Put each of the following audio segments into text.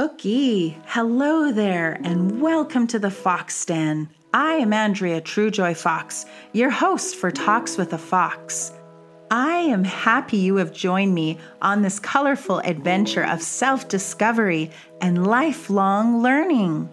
Okay, hello there, and welcome to the Fox Den. I am Andrea Truejoy Fox, your host for Talks with a Fox. I am happy you have joined me on this colorful adventure of self discovery and lifelong learning.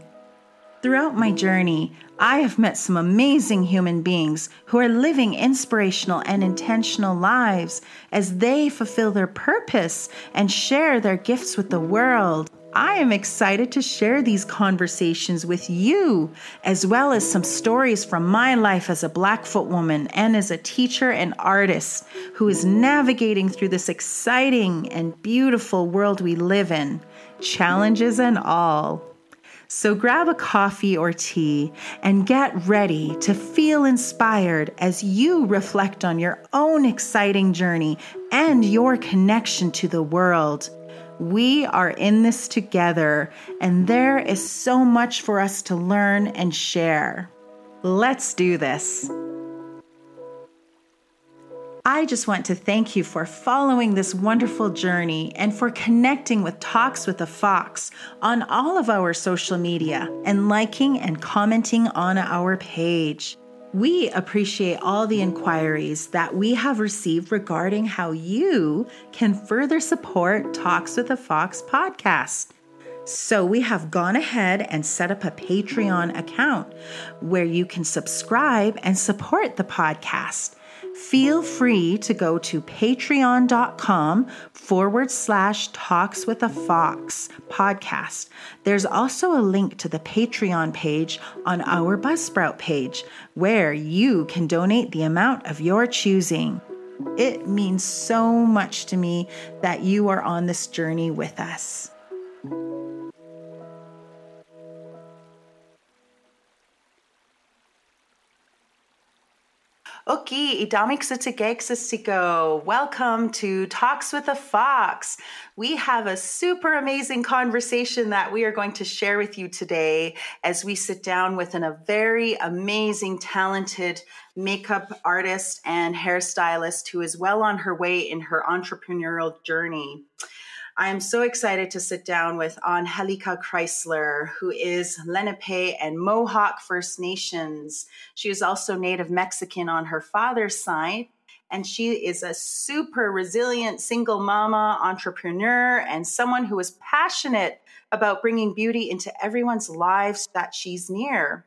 Throughout my journey, I have met some amazing human beings who are living inspirational and intentional lives as they fulfill their purpose and share their gifts with the world. I am excited to share these conversations with you, as well as some stories from my life as a Blackfoot woman and as a teacher and artist who is navigating through this exciting and beautiful world we live in, challenges and all. So grab a coffee or tea and get ready to feel inspired as you reflect on your own exciting journey and your connection to the world. We are in this together, and there is so much for us to learn and share. Let's do this. I just want to thank you for following this wonderful journey and for connecting with Talks with a Fox on all of our social media and liking and commenting on our page. We appreciate all the inquiries that we have received regarding how you can further support Talks with a Fox podcast. So, we have gone ahead and set up a Patreon account where you can subscribe and support the podcast feel free to go to patreon.com forward slash talks with a fox podcast. There's also a link to the Patreon page on our Buzzsprout page where you can donate the amount of your choosing. It means so much to me that you are on this journey with us. Okay, idamik. Welcome to Talks with a Fox. We have a super amazing conversation that we are going to share with you today as we sit down with an, a very amazing, talented makeup artist and hairstylist who is well on her way in her entrepreneurial journey. I am so excited to sit down with Angelica Chrysler, who is Lenape and Mohawk First Nations. She is also Native Mexican on her father's side, and she is a super resilient single mama, entrepreneur, and someone who is passionate about bringing beauty into everyone's lives that she's near.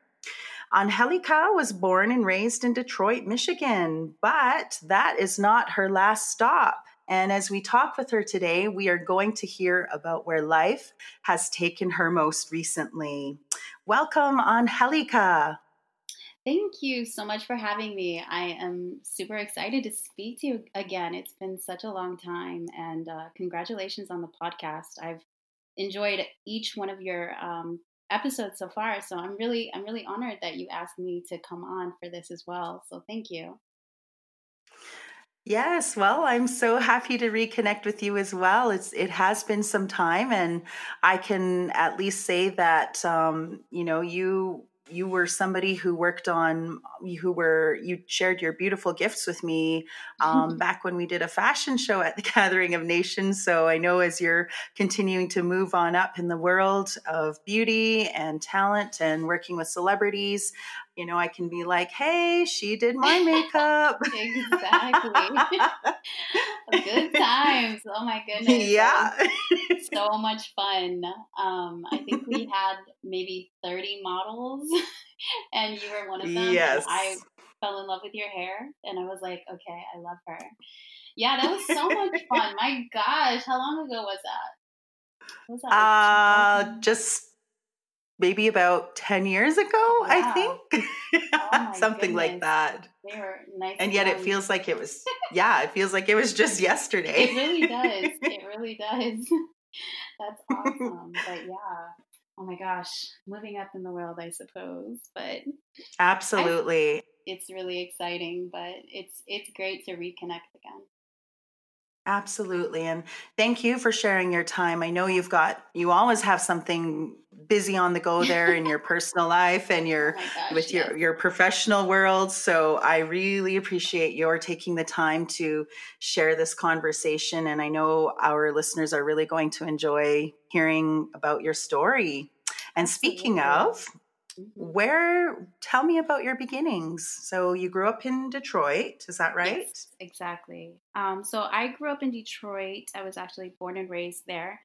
Angelica was born and raised in Detroit, Michigan, but that is not her last stop. And as we talk with her today, we are going to hear about where life has taken her most recently. Welcome, Angelica. Thank you so much for having me. I am super excited to speak to you again. It's been such a long time, and uh, congratulations on the podcast. I've enjoyed each one of your um, episodes so far, so I'm really, I'm really honored that you asked me to come on for this as well. So thank you. Yes, well, I'm so happy to reconnect with you as well. It's it has been some time, and I can at least say that um, you know you you were somebody who worked on who were you shared your beautiful gifts with me um, back when we did a fashion show at the gathering of nations so i know as you're continuing to move on up in the world of beauty and talent and working with celebrities you know, I can be like, hey, she did my makeup. exactly. Good times. Oh my goodness. Yeah. so much fun. Um, I think we had maybe 30 models and you were one of them. Yes. I fell in love with your hair and I was like, okay, I love her. Yeah, that was so much fun. My gosh, how long ago was that? Was that uh, just maybe about 10 years ago, wow. I think. Oh Something goodness. like that. They were nice. And yet it feels like it was, yeah, it feels like it was just yesterday. it really does. It really does. That's awesome. but yeah. Oh my gosh, moving up in the world, I suppose. But absolutely, I, it's really exciting. But it's it's great to reconnect again. Absolutely. And thank you for sharing your time. I know you've got, you always have something busy on the go there in your personal life and your Oh gosh, with your yes. your professional world. So I really appreciate your taking the time to share this conversation and I know our listeners are really going to enjoy hearing about your story. And speaking of, Mhm. where tell me about your beginnings. So you grew up in Detroit, is that right? Yes, exactly. Um, so I grew up in Detroit. I was actually born and raised there.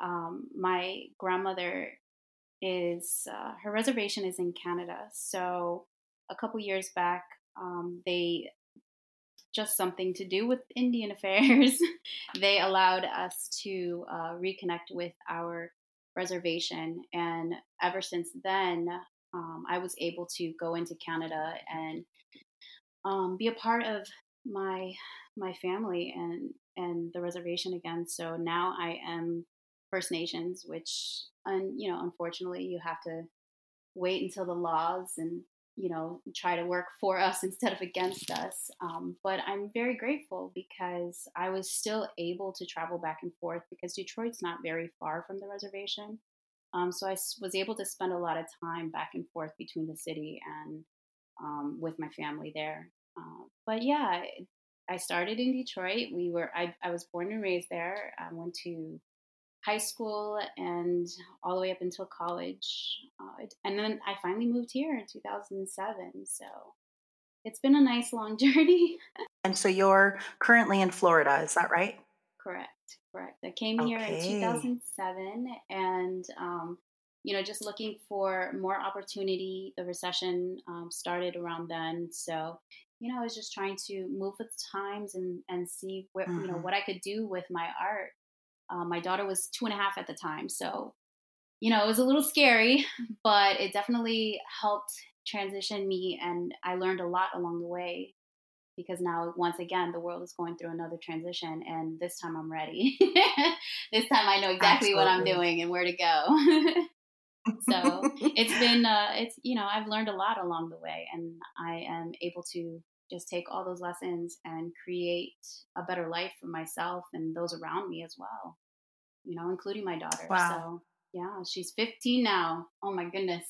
Um, my grandmother is uh, her reservation is in Canada. So a couple years back, um, they just something to do with Indian affairs. they allowed us to uh, reconnect with our reservation, and ever since then, um, I was able to go into Canada and um, be a part of my my family and and the reservation again. So now I am First Nations, which and you know unfortunately you have to wait until the laws and you know try to work for us instead of against us. Um, but I'm very grateful because I was still able to travel back and forth because Detroit's not very far from the reservation. Um, so I was able to spend a lot of time back and forth between the city and um, with my family there. Uh, but yeah, I started in Detroit. We were I, I was born and raised there. I went to high school and all the way up until college, uh, and then I finally moved here in 2007. So it's been a nice long journey. And so you're currently in Florida, is that right? correct, correct. I came here in 2007, and um, you know, just looking for more opportunity. The recession um, started around then, so you know, I was just trying to move with the times and and see what you know Mhm. what I could do with my art. Um, my daughter was two and a half at the time, so you know, it was a little scary, but it definitely helped transition me, and I learned a lot along the way because now once again the world is going through another transition and this time i'm ready. This time i know exactly what i'm doing and where to go. So it's been uh, it's you know i've learned a lot along the way and i am able to just take all those lessons and create a better life for myself and those around me as well you know including my daughter Wow. so yeah she's 15 now oh my goodness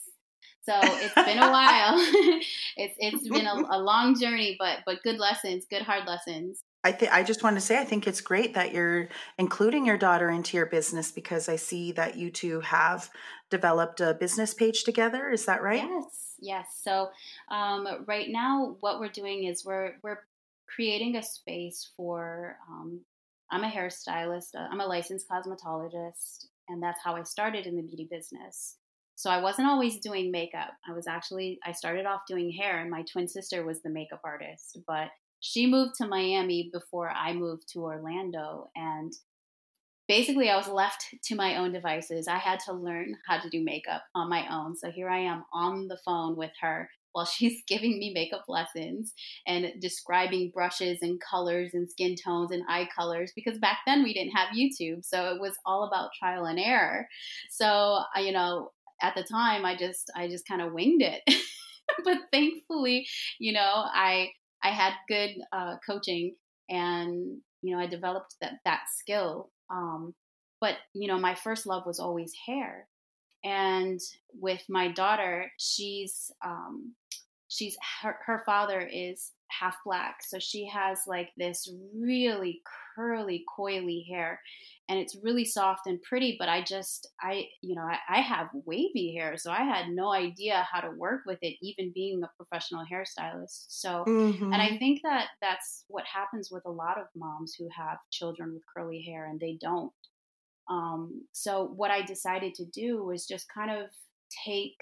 so it's been a while it's it's been a, a long journey but but good lessons good hard lessons I think I just want to say I think it's great that you're including your daughter into your business because I see that you two have developed a business page together. Is that right? Yes, yes. So um, right now, what we're doing is we're we're creating a space for. Um, I'm a hairstylist. Uh, I'm a licensed cosmetologist, and that's how I started in the beauty business. So I wasn't always doing makeup. I was actually I started off doing hair, and my twin sister was the makeup artist. But she moved to Miami before I moved to Orlando, and basically I was left to my own devices. I had to learn how to do makeup on my own. So here I am on the phone with her while she's giving me makeup lessons and describing brushes and colors and skin tones and eye colors because back then we didn't have YouTube. So it was all about trial and error. So, you know, at the time I just I just kind of winged it. but thankfully, you know, I I had good uh, coaching and you know I developed that that skill um, but you know, my first love was always hair, and with my daughter, she's um, she's her, her father is half black, so she has like this really curly, coily hair, and it's really soft and pretty. But I just I you know I, I have wavy hair, so I had no idea how to work with it, even being a professional hairstylist. So Mm-hmm. and I think that that's what happens with a lot of moms who have children with curly hair and they don't. Um, so what I decided to do was just kind of take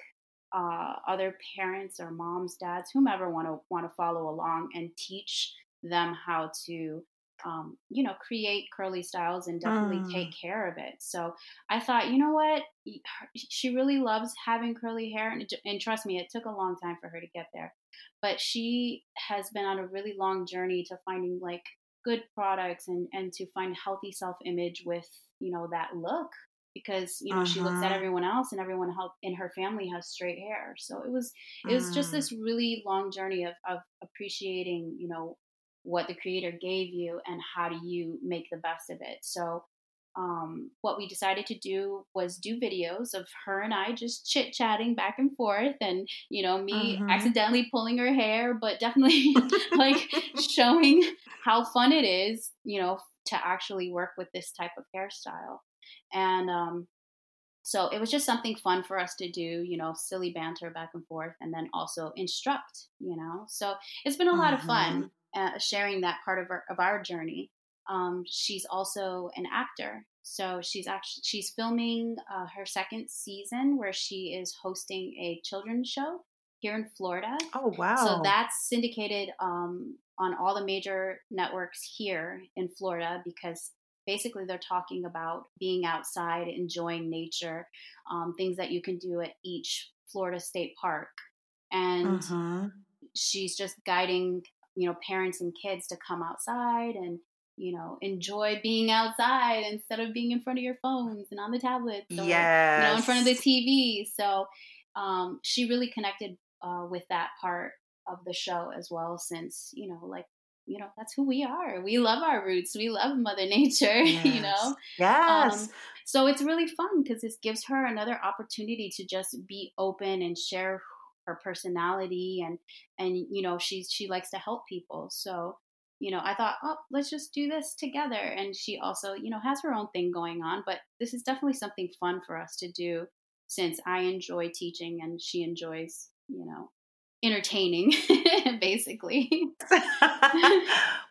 uh, other parents or moms, dads, whomever want to want to follow along and teach them how to, um, you know, create curly styles and definitely Mm. take care of it. So I thought, you know what, she really loves having curly hair, and, and trust me, it took a long time for her to get there but she has been on a really long journey to finding like good products and and to find healthy self image with you know that look because you know she looks at Uh-huh. everyone else and everyone help in her family has straight hair so it was it was just Mm. this really long journey of of appreciating you know what the creator gave you and how do you make the best of it so um, what we decided to do was do videos of her and I just chit chatting back and forth, and you know me uh-huh. accidentally pulling her hair, but definitely like showing how fun it is, you know, to actually work with this type of hairstyle. And um, so it was just something fun for us to do, you know, silly banter back and forth, and then also instruct, you know. So it's been a lot of fun uh, sharing that part of our, of our journey. Um, she's also an actor, so she's actually she's filming uh, her second season where she is hosting a children's show here in Florida. Oh wow! So that's syndicated um, on all the major networks here in Florida because basically they're talking about being outside, enjoying nature, um, things that you can do at each Florida state park, and uh-huh. she's just guiding you know parents and kids to come outside and you know enjoy being outside instead of being in front of your phones and on the tablets or yes. you know in front of the TV. So um, she really connected uh, with that part of the show as well, since you know like you know that's who we are. We love our roots. We love mother nature yes. you know? Yes. Um, so it's really fun because this gives her another opportunity to just be open and share her personality and and you know she's she likes to help people. So you know i thought oh let's just do this together. And she also you know has her own thing going on but this is definitely something fun for us to do since i enjoy teaching and she enjoys you know entertaining basically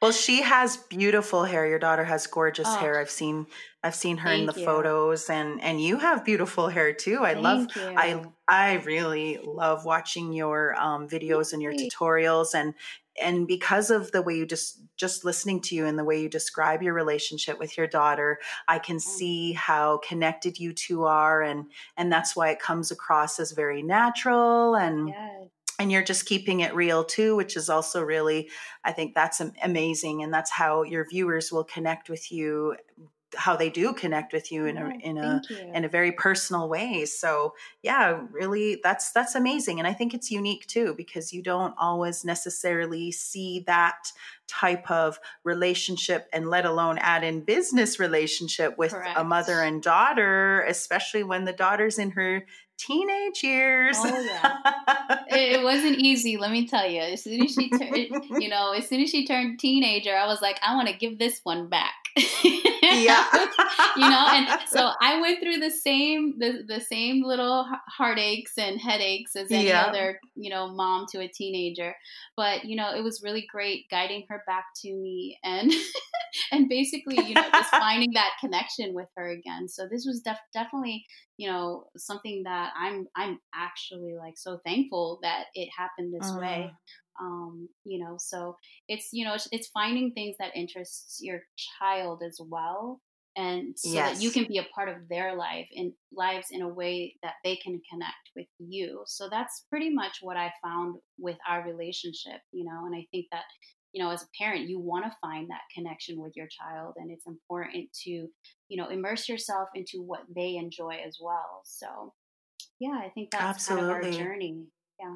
well she has beautiful hair your daughter has gorgeous oh, hair i've seen i've seen her in the you. photos and and you have beautiful hair too i thank love you. i i really love watching your um, videos and your tutorials and and because of the way you just just listening to you and the way you describe your relationship with your daughter i can mm. see how connected you two are and and that's why it comes across as very natural and yes and you're just keeping it real too which is also really i think that's amazing and that's how your viewers will connect with you how they do connect with you in a in a in a very personal way so yeah really that's that's amazing and i think it's unique too because you don't always necessarily see that type of relationship and let alone add in business relationship with Correct. a mother and daughter especially when the daughter's in her teenage years. Oh yeah, it, it, wasn't easy. Let me tell you. As soon as she turned, you know, as soon as she turned teenager, I was like, I want to give this one back. Yeah, you know, and so I went through the same the the same little heartaches and headaches as any yeah. other you know mom to a teenager. But you know, it was really great guiding her back to me and and basically you know just finding that connection with her again. So this was def- definitely you know something that i'm i'm actually like so thankful that it happened this uh. way um you know so it's you know it's, it's, finding things that interests your child as well and so yes. that you can be a part of their life and lives in a way that they can connect with you so that's pretty much what i found with our relationship you know and i think that you know as a parent you want to find that connection with your child and it's important to you know immerse yourself into what they enjoy as well so yeah i think that's Absolutely. kind of our journey yeah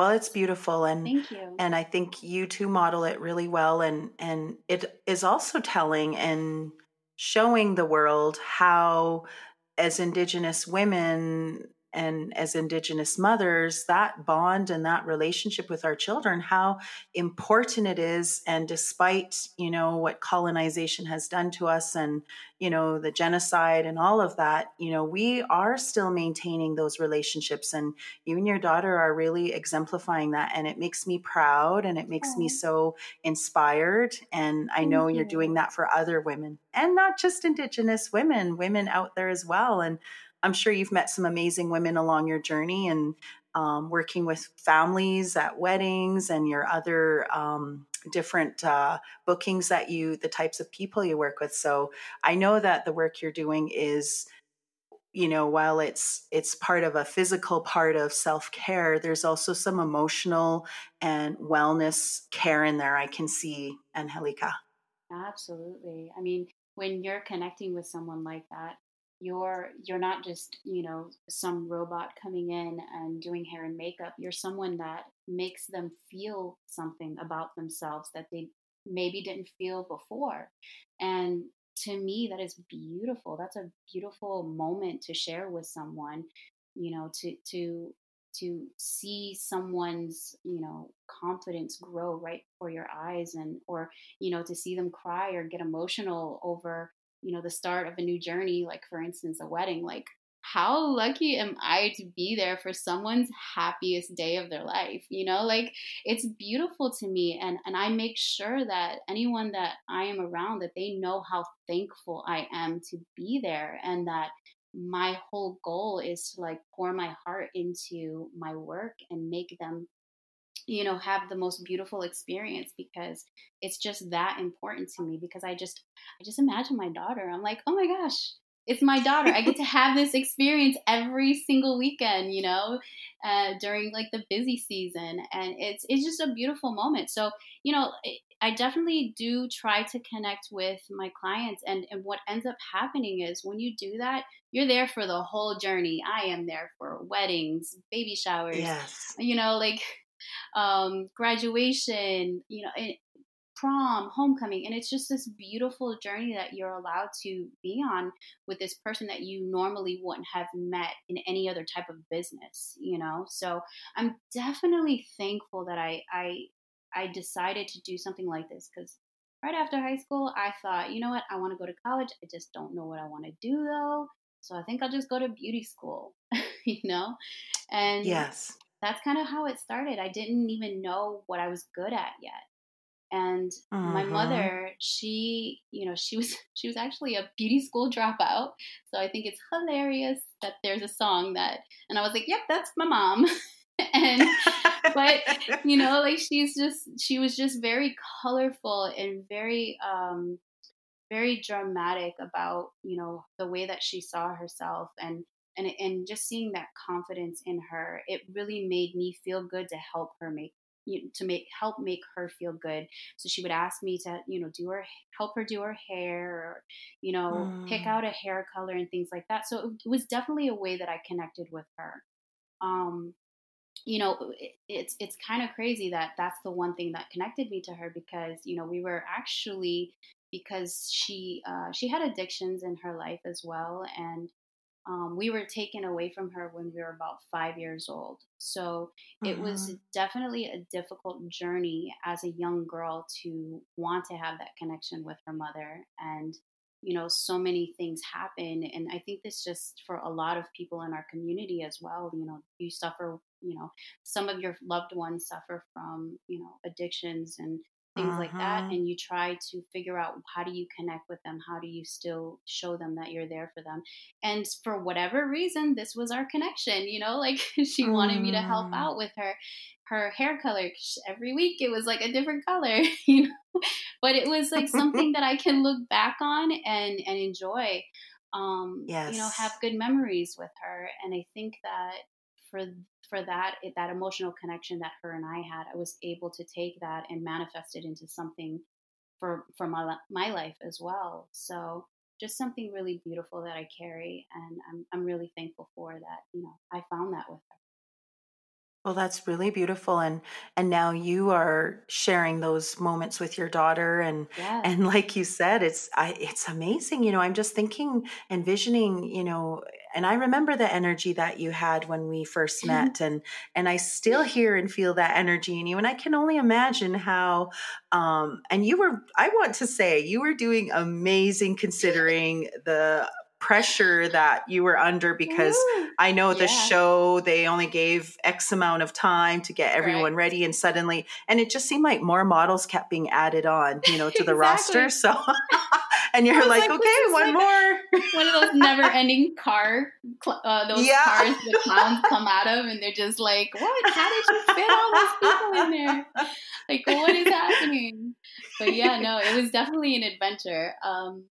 well it's beautiful and thank you. and i think you two model it really well and and it is also telling and showing the world how as indigenous women and as indigenous mothers that bond and that relationship with our children how important it is. And despite you know what colonization has done to us and you know the genocide and all of that you know we are still maintaining those relationships. And you and your daughter are really exemplifying that. And it makes me proud and it makes me so inspired. And i know you're doing that for other women and not just indigenous women women out there as well. And I'm sure you've met some amazing women along your journey and um, working with families at weddings and your other um, different uh, bookings that you, the types of people you work with. So I know that the work you're doing is you know while it's it's part of a physical part of self-care there's also some emotional and wellness care in there i can see angelica absolutely i mean when you're connecting with someone like that you're you're not just you know some robot coming in and doing hair and makeup. You're someone that makes them feel something about themselves that they maybe didn't feel before. And to me that is beautiful. That's a beautiful moment to share with someone you know to to to see someone's you know confidence grow right before your eyes and or you know to see them cry or get emotional over you know the start of a new journey like for instance a wedding like how lucky am I to be there for someone's happiest day of their life? You know, like it's beautiful to me. And, and I make sure that anyone that I am around, that they know how thankful I am to be there and that my whole goal is to like pour my heart into my work and make them you know have the most beautiful experience because it's just that important to me because i just i just imagine my daughter i'm like oh my gosh it's my daughter. I get to have this experience every single weekend, you know, uh, during like the busy season, and it's it's just a beautiful moment. So, you know, I definitely do try to connect with my clients, and and what ends up happening is when you do that, you're there for the whole journey. I am there for weddings, baby showers, yes, you know, like um, graduation, you know, prom, homecoming, and it's just this beautiful journey that you're allowed to be on with this person that you normally wouldn't have met in any other type of business, you know? So I'm definitely thankful that I I I decided to do something like this because right after high school, I thought, you know what, I want to go to college. I just don't know what I want to do though. So I think I'll just go to beauty school, you know? And yes, that's kind of how it started. I didn't even know what I was good at yet and uh-huh. my mother she you know she was she was actually a beauty school dropout so i think it's hilarious that there's a song that and i was like yep that's my mom and but you know like she's just she was just very colorful and very um very dramatic about you know the way that she saw herself and and and just seeing that confidence in her it really made me feel good to help her make you know, to make help make her feel good. So she would ask me to, you know, do her help her do her hair or, you know, mm. pick out a hair color and things like that. So it was definitely a way that I connected with her. Um, you know, it, it's it's kind of crazy that that's the one thing that connected me to her because you know we were actually because she uh, she had addictions in her life as well, and um, we were taken away from her when we were about five years old. So it mm-hmm. was definitely a difficult journey as a young girl to want to have that connection with her mother. And, you know, so many things happen. And I think this just for a lot of people in our community as well, you know, you suffer, you know, some of your loved ones suffer from, you know, addictions and things uh-huh. like that mm-hmm. and you try to figure out how do you connect with them how do you still show them that you're there for them and for whatever reason this was our connection you know like she mm. wanted me to help mm. out with her her hair color every week it was like a different color you know but it was like something that i can look back on and and enjoy um yes. you know have good memories with her and i think that for for that that emotional connection that her and I had, I was able to take that and manifest it into something for for my my life as well. So just something really beautiful that I carry, and I'm I'm really thankful for that. You know, I found that with her. Well, that's really beautiful, and and now you are sharing those moments with your daughter, and yeah. and like you said, it's I it's amazing. You know, I'm just thinking, envisioning, you know, and I remember the energy that you had when we first mm-hmm. met, and and I still hear and feel that energy in you, and I can only imagine how. Um, and you were, I want to say, you were doing amazing considering the pressure that you were under because Ooh, I know the yeah. show they only gave X amount of time to get everyone right. ready and suddenly and it just seemed like more models kept being added on, you know, to the exactly. roster. So and you're like, like, okay, one like more. one of those never ending car uh, those yeah. cars the clowns come out of and they're just like, What? How did you fit all these people in there? Like what is happening? But yeah, no, it was definitely an adventure. Um,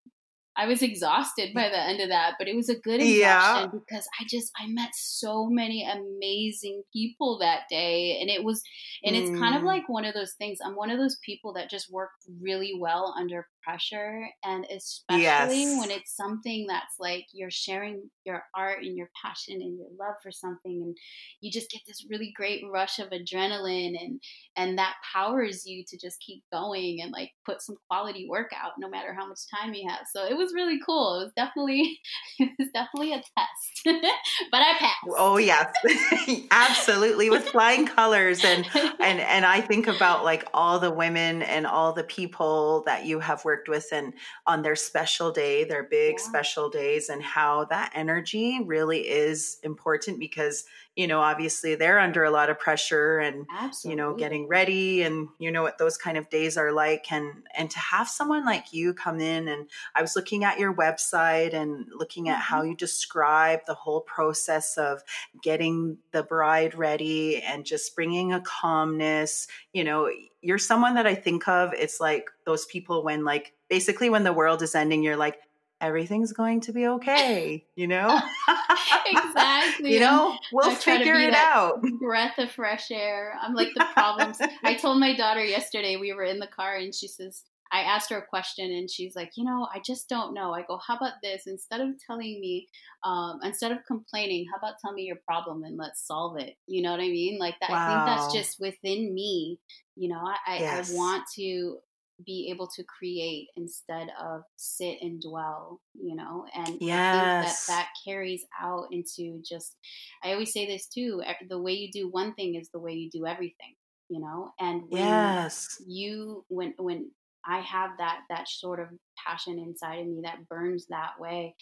I was exhausted by the end of that, but it was a good exhaustion yeah. because I just I met so many amazing people that day, and it was and mm. it's kind of mm. like one of those things. I'm one of those people that just work really well under pressure. And especially yes. when it's something that's like you're sharing your art and your passion and your love for something and you just get this really great rush of adrenaline and and that powers you to just keep going and like put some quality work out no matter how much time you have. So it was really cool. It was definitely it was definitely a test. but I passed. Oh yes. Absolutely with flying colors and and and I think about like all the women and all the people that you have worked with and on their special day, their big yeah. special days and how that energy really is important because you know, obviously they're under a lot of pressure and, Absolutely. you know, getting ready and you know what those kind of days are like. And, and to have someone like you come in and I was looking at your website and looking at how mm-hmm. you describe the whole process of getting the bride ready and just bringing a calmness, you know, you're someone that I think of. It's like those people when like basically when the world is ending, you're like, everything's going to be okay, you know? exactly. you know, we'll figure it out. Breath of fresh air. I'm like the problems. I told my daughter yesterday, we were in the car and she says, I asked her a question and she's like, you know, I just don't know. I go, how about this? Instead of telling me, um, instead of complaining, how about tell me your problem and let's solve it? You know what I mean? Like that. Wow. I think that's just within me. You know, I, yes. I want to be able to create instead of sit and dwell, you know, and yes. that that carries out into just, I always say this too, the way you do one thing is the way you do everything, you know, and when yes. you, when, when I have that, that sort of passion inside of me that burns that way,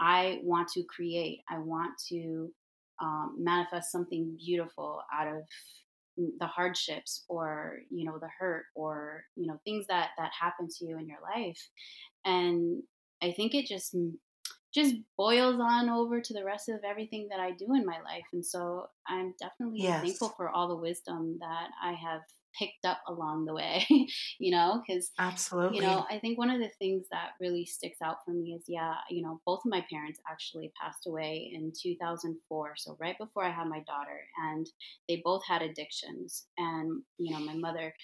I want to create, I want to um, manifest something beautiful out of the hardships or you know the hurt or you know things that that happen to you in your life and i think it just mm, just boils on over to the rest of everything that i do in my life and so i'm definitely yes. thankful for all the wisdom that i have picked up along the way, you know, because absolutely, you know, I think one of the things that really sticks out for me is, yeah, you know, both of my parents actually passed away in 2004, so right before I had my daughter, and they both had addictions, and you know, my mother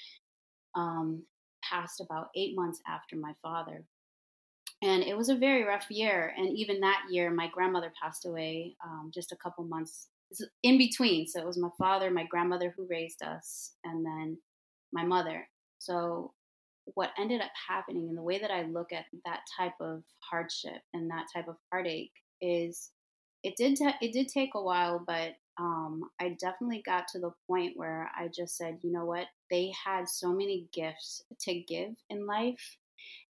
um, passed about eight months after my father. And it was a very rough year. And even that year, my grandmother passed away um, just a couple months in between. So it was my father, my grandmother who raised us, and then my mother. So what ended up happening and the way that I look at that type of hardship and that type of heartache is it did ta- it did take a while, but um, I definitely got to the point where I just said, you know what, they had so many gifts to give in life,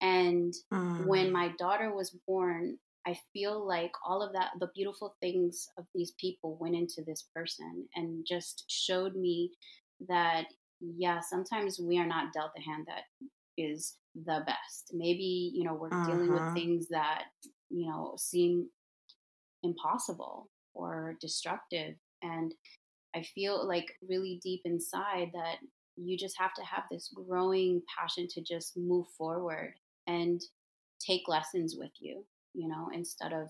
and mm. when my daughter was born, I feel like all of that, the beautiful things of these people went into this person and just showed me that, yeah, sometimes we are not dealt a hand that is the best. Maybe, you know, we're uh-huh. dealing with uh-huh. things that, you know, seem impossible or destructive. And I feel like really deep inside that you just have to have this growing passion to just move forward and take lessons with you you know, instead of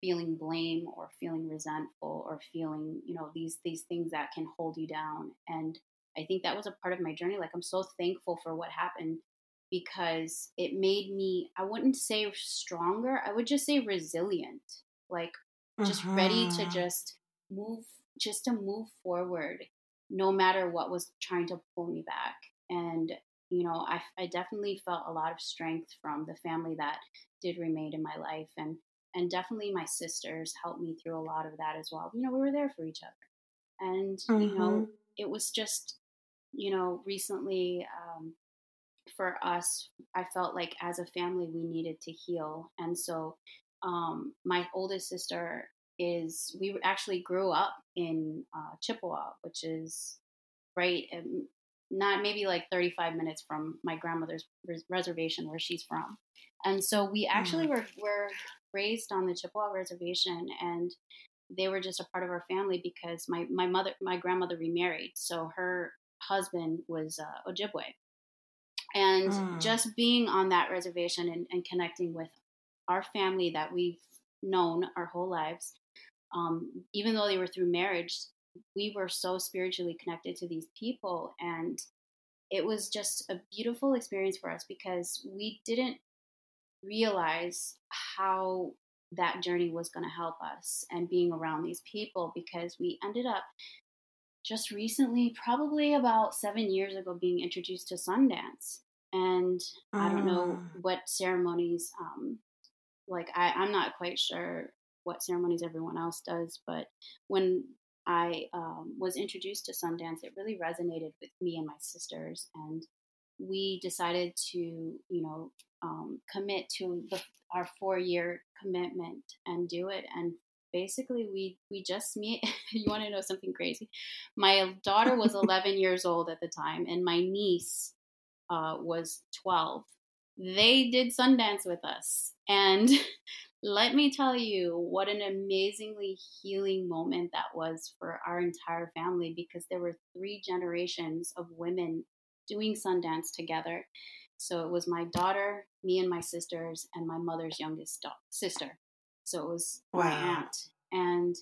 feeling blame or feeling resentful or feeling, you know, these these things that can hold you down. And I think that was a part of my journey. Like I'm so thankful for what happened because it made me I wouldn't say stronger, I would just say resilient. Like just uh-huh. ready to mm-hmm. just move just to move forward no matter what was trying to pull me back. And you know, I, I definitely felt a lot of strength from the family that did remain in my life. And, and definitely my sisters helped me through a lot of that as well. You know, we were there for each other. And, mm-hmm. you know, mm-hmm. it was just, you know, recently um, for us, I felt like as a family, we needed to heal. And so um, my oldest sister is, we actually grew up in uh, Chippewa, which is right not maybe like 35 minutes from my grandmother's res- reservation where she's from. And so we actually mm. were, were raised on the Chippewa reservation and they were just a part of our family because my, my mother, my grandmother remarried. So her husband was uh, Ojibwe. And mm. just being on that reservation and, and, connecting with our family that we've known our whole lives, um, even though they were through marriage, we were so spiritually connected to these people and it was just a beautiful experience for us because we didn't realize how that journey was going to help us and being around these people because we ended up just recently, probably about seven years ago, being introduced to Sundance. And I don't know Ah. what ceremonies, um, like, I, I'm not quite sure what ceremonies everyone else does, but when I um, was introduced to Sundance, it really resonated with me and my sisters. And we decided to, you know, um, commit to the, our four year commitment and do it. And basically, we we just meet. you want to know something crazy? My daughter was 11 years old at the time, and my niece uh, was 12. They did Sundance with us, and let me tell you what an amazingly healing moment that was for our entire family because there were three generations of women doing Sundance together. So it was my daughter, me and my sisters, and my mother's youngest da- sister. So it was my aunt. And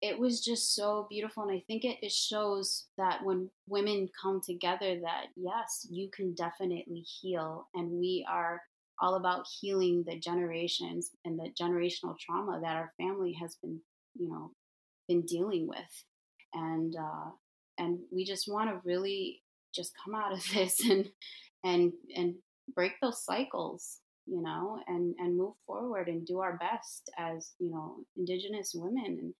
it was just so beautiful. And I think it, it shows that when women come together, that yes, you can definitely heal. And we are all about healing the generations and the generational trauma that our family has been, you know, been dealing with. And, uh, and we just want to really just come out of this and and and break those cycles you know and and move forward and do our best as you know indigenous women and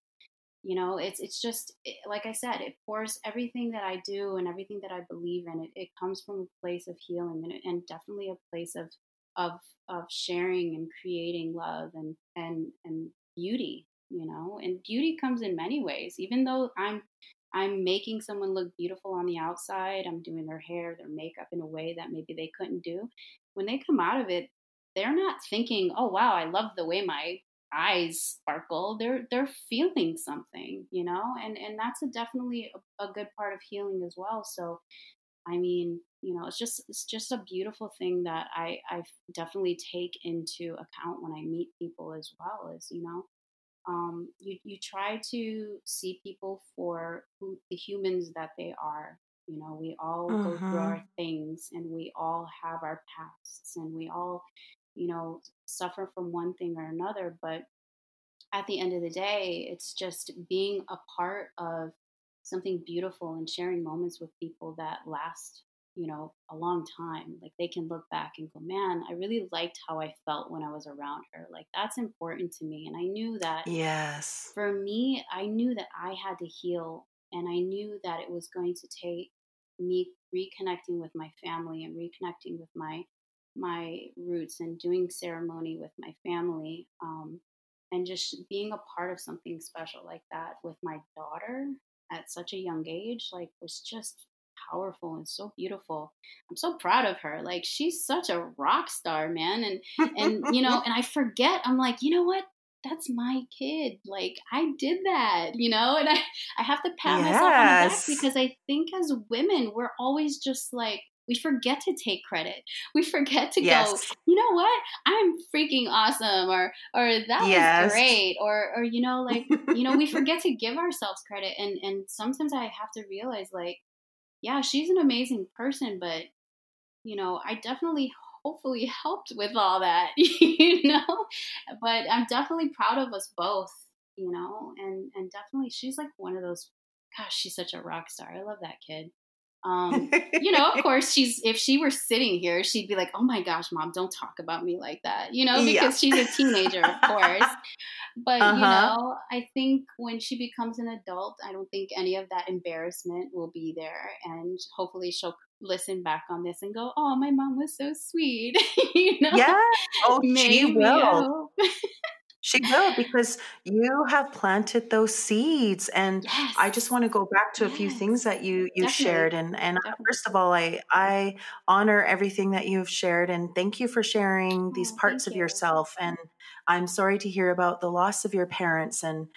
you know it's it's just like i said it pours everything that i do and everything that i believe in it, it comes from a place of healing and, and definitely a place of of of sharing and creating love and and and beauty you know? And beauty comes in many ways. Even though i'm i'm making someone look beautiful on the outside i'm doing their hair their makeup in a way that maybe they couldn't do when they come out of it they're not thinking oh wow i love the way my eyes sparkle. They're they're feeling something you know? And and that's a definitely a, a good part of healing as well. So i mean you know it's just it's just a beautiful thing that i i definitely take into account when i meet people as well as you know um, you you try to see people for who the humans that they are. You know, we all go through our Mhm. things, and we all have our pasts, and we all, you know, suffer from one thing or another. But at the end of the day, it's just being a part of something beautiful and sharing moments with people that last, you know, a long time. Like they can look back and go, man, I really liked how I felt when I was around her. Like that's important to me. And I knew that Yes. for me, I knew that I had to heal and I knew that it was going to take me reconnecting with my family and reconnecting with my my roots and doing ceremony with my family um, and just being a part of something special like that with my daughter at such a young age like was just powerful and so beautiful. I'm so proud of her like she's such a rock star man and and you know and i forget i'm like you know what? That's my kid like i did that you know and i i have to pat myself on the back because i think as women we're always just like we forget to take credit. We forget to go you know what? I'm freaking awesome or or that was great or or you know like you know we forget to give ourselves credit and and sometimes i have to realize like yeah she's an amazing person but you know i definitely hopefully helped with all that you know? But i'm definitely proud of us both you know and and definitely she's like one of those gosh she's such a rock star. I love that kid um you know of course she's if she were sitting here she'd be like oh my gosh mom don't talk about me like that you know Yeah. because she's a teenager of course but you Uh-huh. know i think when she becomes an adult i don't think any of that embarrassment will be there and hopefully she'll listen back on this and go oh my mom was so sweet you know Yeah. Oh, she maybe I will. She will because you have planted those seeds and yes I just want to go back to a few things that you you definitely. shared and and definitely. first of all I I honor everything that you've shared and thank you for sharing these oh parts of you. yourself and I'm sorry to hear about the loss of your parents and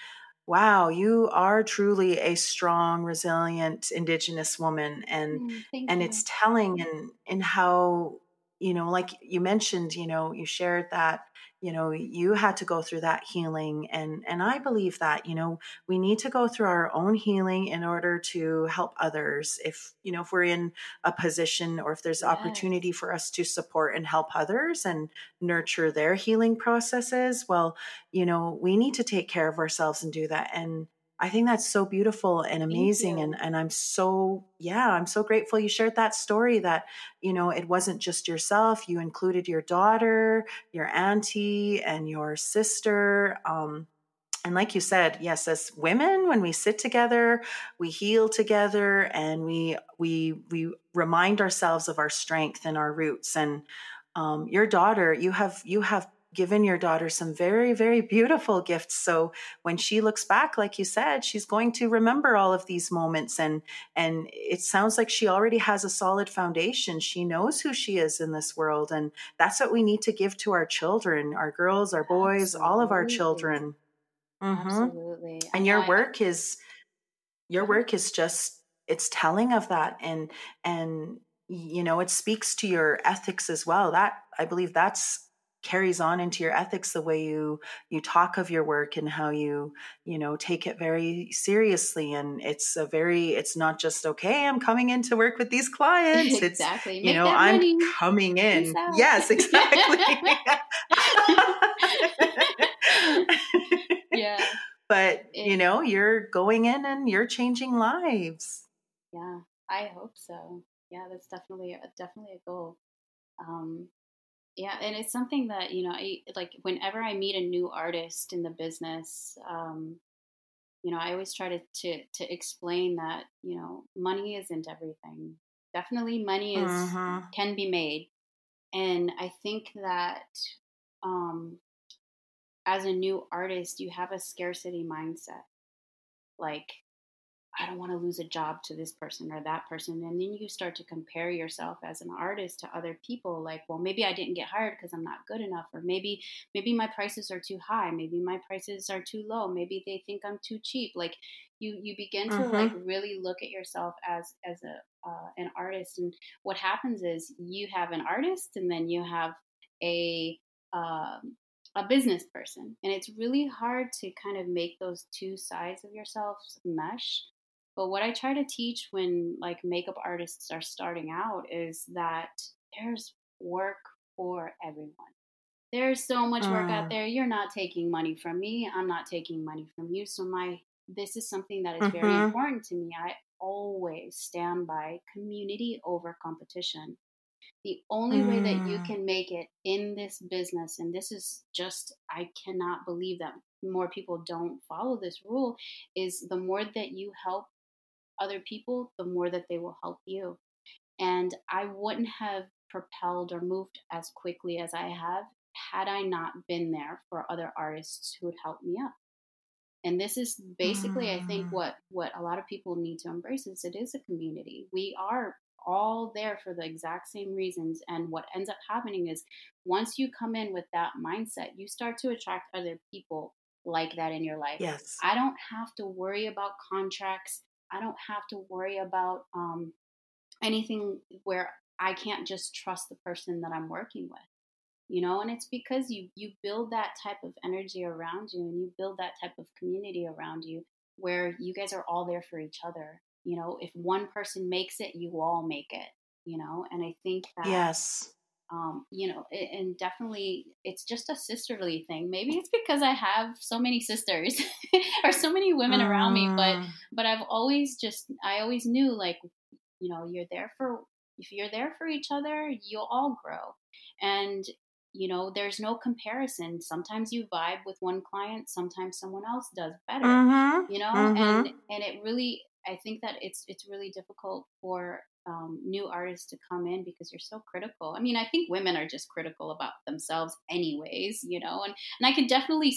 wow you are truly a strong resilient indigenous woman and Mm, and you. it's telling in in how you know, like you mentioned, you know, you shared that you know you had to go through that healing and and i believe that you know we need to go through our own healing in order to help others if you know if we're in a position or if there's yes. opportunity for us to support and help others and nurture their healing processes well you know we need to take care of ourselves and do that and I think that's so beautiful and amazing. And, and I'm so, yeah, I'm so grateful you shared that story that, you know, it wasn't just yourself. You included your daughter, your auntie, and your sister. Um, and like you said, yes, as women, when we sit together, we heal together and we, we, we remind ourselves of our strength and our roots. And, um, your daughter, you have, you have given your daughter some very, very beautiful gifts. So when she looks back, like you said, she's going to remember all of these moments. And, and it sounds like she already has a solid foundation. She knows who she is in this world. And that's what we need to give to our children, our girls, our boys, Absolutely. all of our children. Mm-hmm. Absolutely. And your work is, your work is just, it's telling of that. And, and, you know, it speaks to your ethics as well. That I believe that's carries on into your ethics the way you you talk of your work and how you you know take it very seriously. And it's a very it's not just okay i'm coming in to work with these clients. It's exactly. you know i'm money. coming in. yes exactly. Yeah. But it, you know you're going in and you're changing lives. Yeah i hope so. Yeah that's definitely definitely a goal. Um yeah and it's something that you know I, like whenever i meet a new artist in the business um, you know i always try to, to to explain that you know money isn't everything. Definitely money is uh-huh. can be made. And i think that um as a new artist you have a scarcity mindset. Like I don't want to lose a job to this person or that person. And then you start to compare yourself as an artist to other people like, well, maybe I didn't get hired because I'm not good enough or maybe maybe my prices are too high, maybe my prices are too low, maybe they think I'm too cheap. Like you you begin to like really look at yourself as as a uh, an artist. And what happens is you have an artist and then you have a um, a business person. And it's really hard to kind of make those two sides of yourself mesh but what I try to teach when like makeup artists are starting out is that there's work for everyone. There's so much work out mm. there. You're not taking money from me. I'm not taking money from you. So my this is something that is mm-hmm. very important to me. I always stand by community over competition. The only mm. way that you mm. can make it in this business, and this is just, I cannot believe that more people don't follow this rule, is the more that you help other people, the more that they will help you. And I wouldn't have propelled or moved as quickly as I have had I not been there for other artists who would help me up. And this is basically, mm. I think, mm. what what a lot of people need to embrace is it is a community. We are all there for the exact same reasons. And what ends up happening is once you come in with that mindset, you start to attract other people like that in your life. Yes. I don't have to worry about contracts. I don't have to worry about um, anything where I can't just trust the person that I'm working with. You know, and it's because you you build that type of energy around you and you build that type of community around you where you guys are all there for each other. You know, if one person makes it, you all make it, you know, and I think that Yes um, you know, and definitely it's just a sisterly thing. Maybe it's because I have so many sisters or so many women mm. around me, but mm. but I've always just I always knew like you know you're there for if you're there for each other, you'll all grow, and you know there's no comparison. Sometimes you vibe with one client, sometimes someone else does better. Mm-hmm. You know, mm-hmm. and and it really I think that it's it's really difficult for um, new artists to come in because you're so critical. I mean, I think women are just critical about themselves, anyways, you know, and and I can definitely.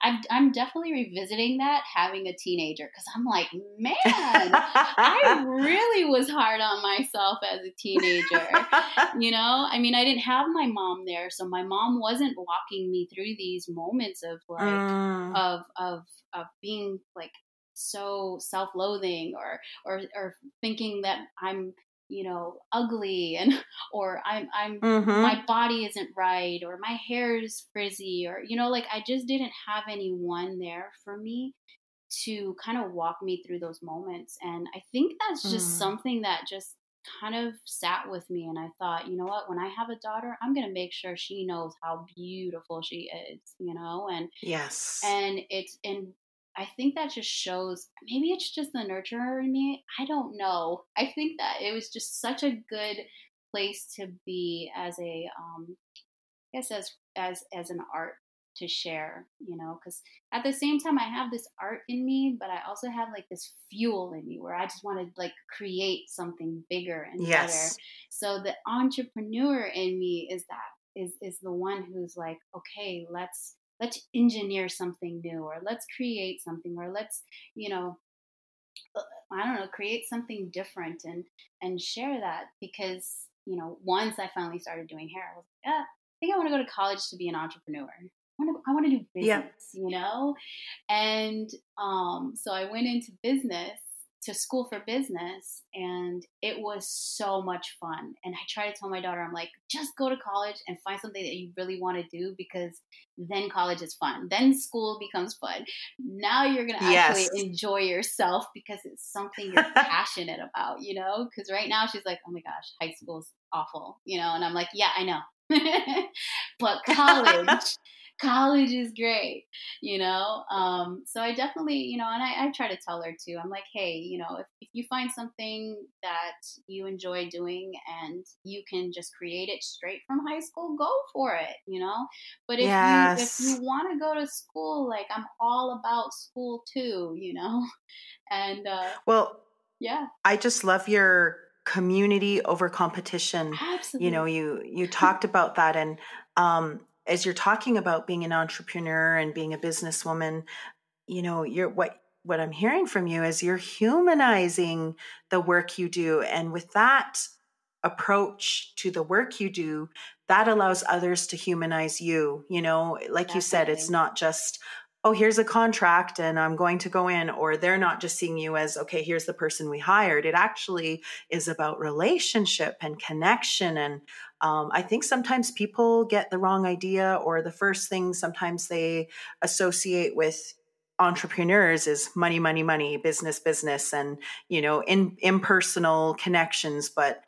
I'm, I'm definitely revisiting that having a teenager because I'm like, man, I really was hard on myself as a teenager. you know, I mean, I didn't have my mom there, so my mom wasn't walking me through these moments of like, mm. of of of being like so self-loathing or or or thinking that I'm you know ugly and or i'm i'm mm-hmm. my body isn't right or my hair is frizzy or you know like i just didn't have anyone there for me to kind of walk me through those moments and i think that's just mm. something that just kind of sat with me and I thought, you know what, when I have a daughter, I'm going to make sure she knows how beautiful she is, you know? And yes. And it's and I think that just shows maybe it's just the nurturer in me. I don't know. I think that it was just such a good place to be as a um I guess as as as an art to share, you know, because at the same time I have this art in me, but I also have like this fuel in me where I just want to like create something bigger and yes. better. So the entrepreneur in me is that is is the one who's like, okay, let's let's engineer something new or let's create something or let's you know uh, i don't know create something different and and share that because you know once i finally started doing hair i was like yeah i think i want to go to college to be an entrepreneur I want to, I want to do business, yeah. you know? And um, so I went into business to school for business and it was so much fun. And i try to tell my daughter i'm like just go to college and find something that you really want to do because then college is fun. Then school becomes fun. Now you're going to actually enjoy yourself because it's something you're passionate about you know? Because right now she's like oh my gosh high school's awful you know? And i'm like yeah i know. But college college is great, you know? Um, so I definitely, you know, and I, I, try to tell her too. I'm like, hey, you know, if, if you find something that you enjoy doing and you can just create it straight from high school, go for it, you know? But if yes. you if you want to go to school, like I'm all about school too, you know? And uh well yeah. I just love your community over competition. Absolutely. You know, you you talked about that and um as you're talking about being an entrepreneur and being a businesswoman, you know, you're what what I'm hearing from you is you're humanizing the work you do and with that approach to the work you do, that allows others to humanize you, you know, like Definitely. you said it's not just oh, here's a contract and I'm going to go in, or they're not just seeing you as, okay, here's the person we hired. It actually is about relationship and connection and um, I think sometimes people get the wrong idea, or the first thing sometimes they associate with entrepreneurs is money, money, money, business, business, and you know, in impersonal connections. But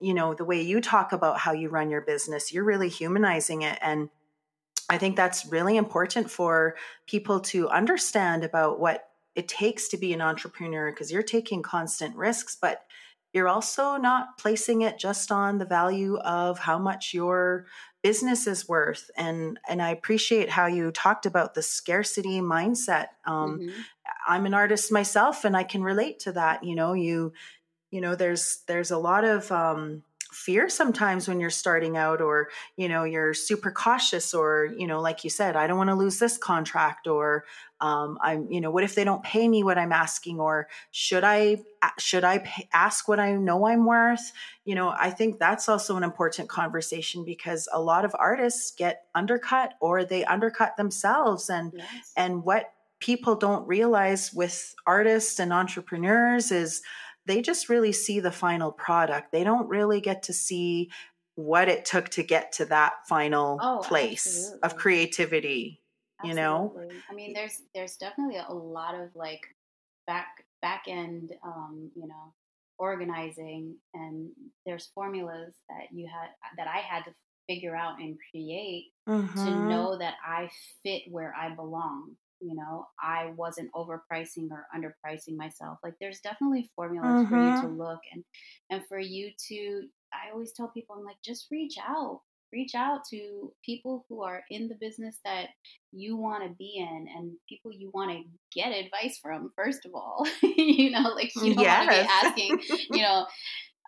you know, the way you talk about how you run your business, you're really humanizing it, and I think that's really important for people to understand about what it takes to be an entrepreneur because you're taking constant risks, but you're also not placing it just on the value of how much your business is worth and and i appreciate how you talked about the scarcity mindset um, mm-hmm. i'm an artist myself and i can relate to that you know you you know there's there's a lot of um, fear sometimes when you're starting out or you know you're super cautious or you know like you said i don't want to lose this contract or um, i'm you know what if they don't pay me what i'm asking or should i should i pay, ask what i know i'm worth you know i think that's also an important conversation because a lot of artists get undercut or they undercut themselves and yes. and what people don't realize with artists and entrepreneurs is they just really see the final product. They don't really get to see what it took to get to that final oh, place absolutely. of creativity. Absolutely. You know, I mean, there's there's definitely a lot of like back back end, um, you know, organizing, and there's formulas that you had that I had to figure out and create mm-hmm. to know that I fit where I belong you know i wasn't overpricing or underpricing myself like there's definitely formulas mm-hmm. for you to mm-hmm. look and and for you to i always tell people i'm like just reach out reach out to people who are in the business that you want to be in and people you want to get advice from first of all you know like you don't yes. want to be asking you know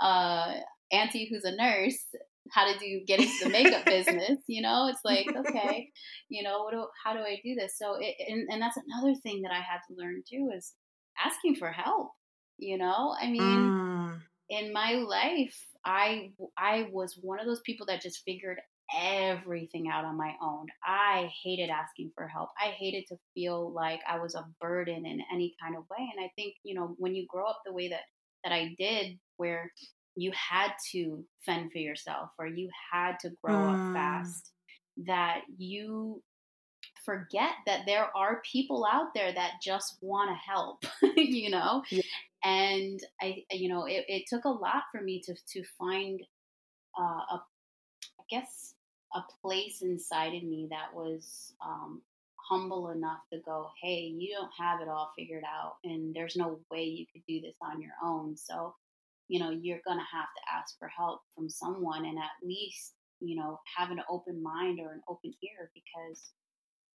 uh auntie who's a nurse how to do get into the makeup business you know? It's like okay you know what do, how do i do this? So it, and, and that's another thing that i had to learn too is asking for help you know? I mean mm. in my life i i was one of those people that just figured everything out on my own. I hated asking for help. I hated to feel like i was a burden in any kind of way. And i think you know when you grow up the way that that i did where you had to fend for yourself or you had to grow mm. up fast that you forget that there are people out there that just want to help you know yeah. and i you know it, it, took a lot for me to to find uh, a i guess a place inside of me that was um, humble enough to go hey you don't have it all figured out and there's no way you could do this on your own so you know you're going to have to ask for help from someone and at least you know have an open mind or an open ear because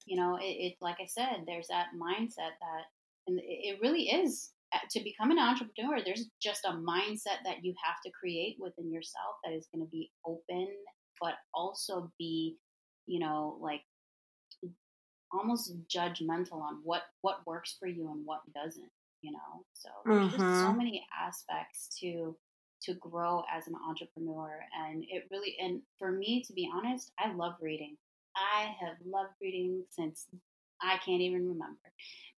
you know it, it like i said there's that mindset that and it really is uh, to become an entrepreneur there's just a mindset that you have to create within yourself that is going to be open but also be you know like almost judgmental on what what works for you and what doesn't you know so there's mm-hmm. just so many aspects to to grow as an entrepreneur and it really and for me to be honest i love reading i have loved reading since i can't even remember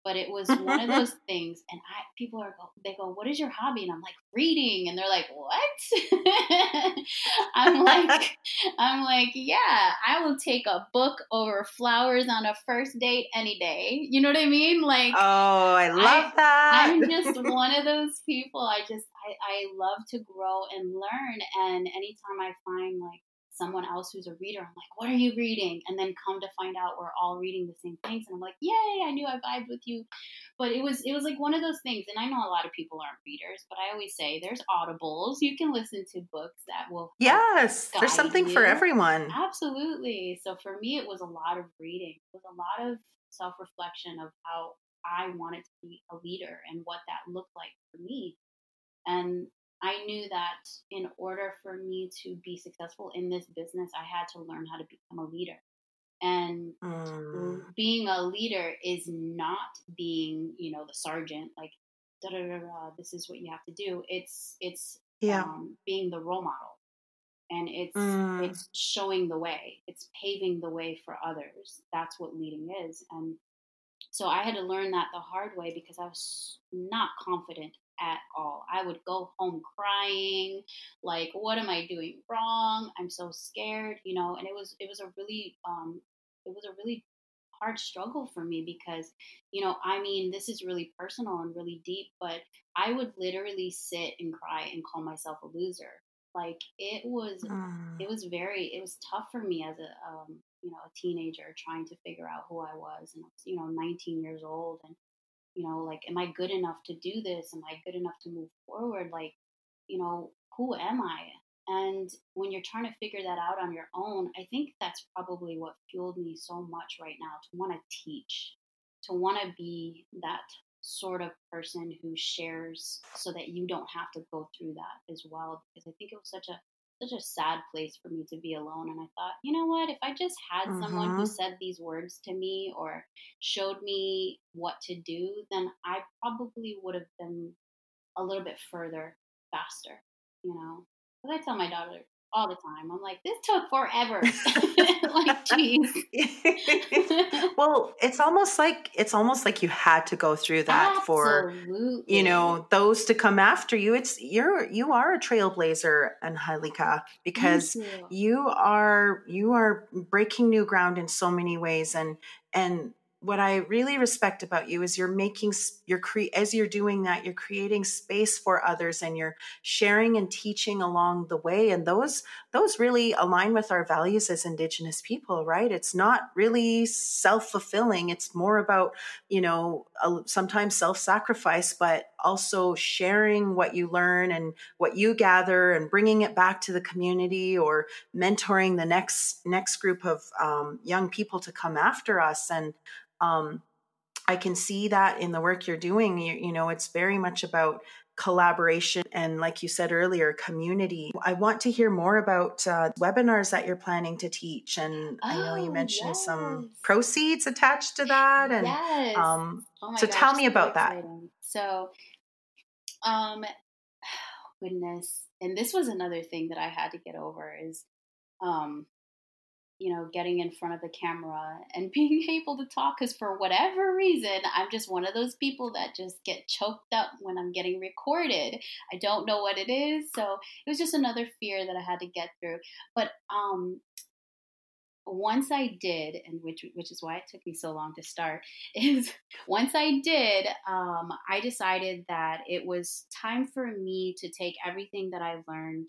but it was one of those things and i people are they go what is your hobby? And i'm like reading. And they're like what? I'm like i'm like yeah i will take a book over flowers on a first date any day. You know what i mean? Like oh i love I, that. I'm just one of those people i just I, I love to grow and learn and anytime i find like someone else who's a reader. I'm like, what are you reading? And then come to find out we're all reading the same things. And I'm like, yay, I knew I vibed with you. But it was it was like one of those things. And I know a lot of people aren't readers, but I always say there's audibles. You can listen to books that will Yes. There's something you. for everyone. Absolutely. So for me it was a lot of reading. It was a lot of self reflection of how I wanted to be a leader and what that looked like for me. And I knew that in order for me to be successful in this business, I had to learn how to become a leader. And mm. being a leader is not being, you know, the sergeant, like, da da da da, this is what you have to do. It's, it's, yeah. Um, being the role model and it's mm. it's showing the way it's paving the way for others that's what leading is and so i had to learn that the hard way because i was not confident at all. I would go home crying, like, what am I doing wrong? I'm so scared, you know, and it was it was a really um it was a really hard struggle for me because, you know, I mean, this is really personal and really deep, but I would literally sit and cry and call myself a loser. Like it was mm. it was very it was tough for me as a um you know, a teenager trying to figure out who I was and I was, you know, 19 years old and you know like am i good enough to do this? Am i good enough to move forward? Like you know who am i? And when you're trying to figure that out on your own i think that's probably what fueled me so much right now to want to teach to want to be that sort of person who shares so that you don't have to go through that as well because i think it was such a such a sad place for me to be alone. And I thought, you know what? If I just had mm-hmm. someone who mm-hmm. said these words to me or showed me what to do, then I probably would have been a little bit further faster, you know? Because I tell my daughter, all the time. I'm like, this took forever. like, geez. well, it's almost like it's almost like you had to go through that Absolutely. for you know those to come after you. It's you're you are a trailblazer, and Angelica, because you. you are you are breaking new ground in so many ways, and and what I really respect about you is you're making you're cre- as you're doing that you're creating space for others and you're sharing and teaching along the way and those those really align with our values as indigenous people right? It's not really self-fulfilling it's more about you know sometimes self-sacrifice but also sharing what you learn and what you gather and bringing it back to the community or mentoring the next next group of um, young people to come after us and um, I can see that in the work you're doing. You, you know, it's very much about collaboration and, like you said earlier, community. I want to hear more about uh, webinars that you're planning to teach, and oh, I know you oh, mentioned yes. some proceeds attached to that. And yes. um, oh so, gosh, tell me about that. So, um, goodness, and this was another thing that I had to get over is, um, you know, getting in front of the camera and being able to talk. Because for whatever reason, I'm just one of those people that just get choked up when I'm getting recorded. I don't know what it is. So it was just another fear that I had to get through. But um, once I did, and which which is why it took me so long to start, is once I did, um, I decided that it was time for me to take everything that I learned.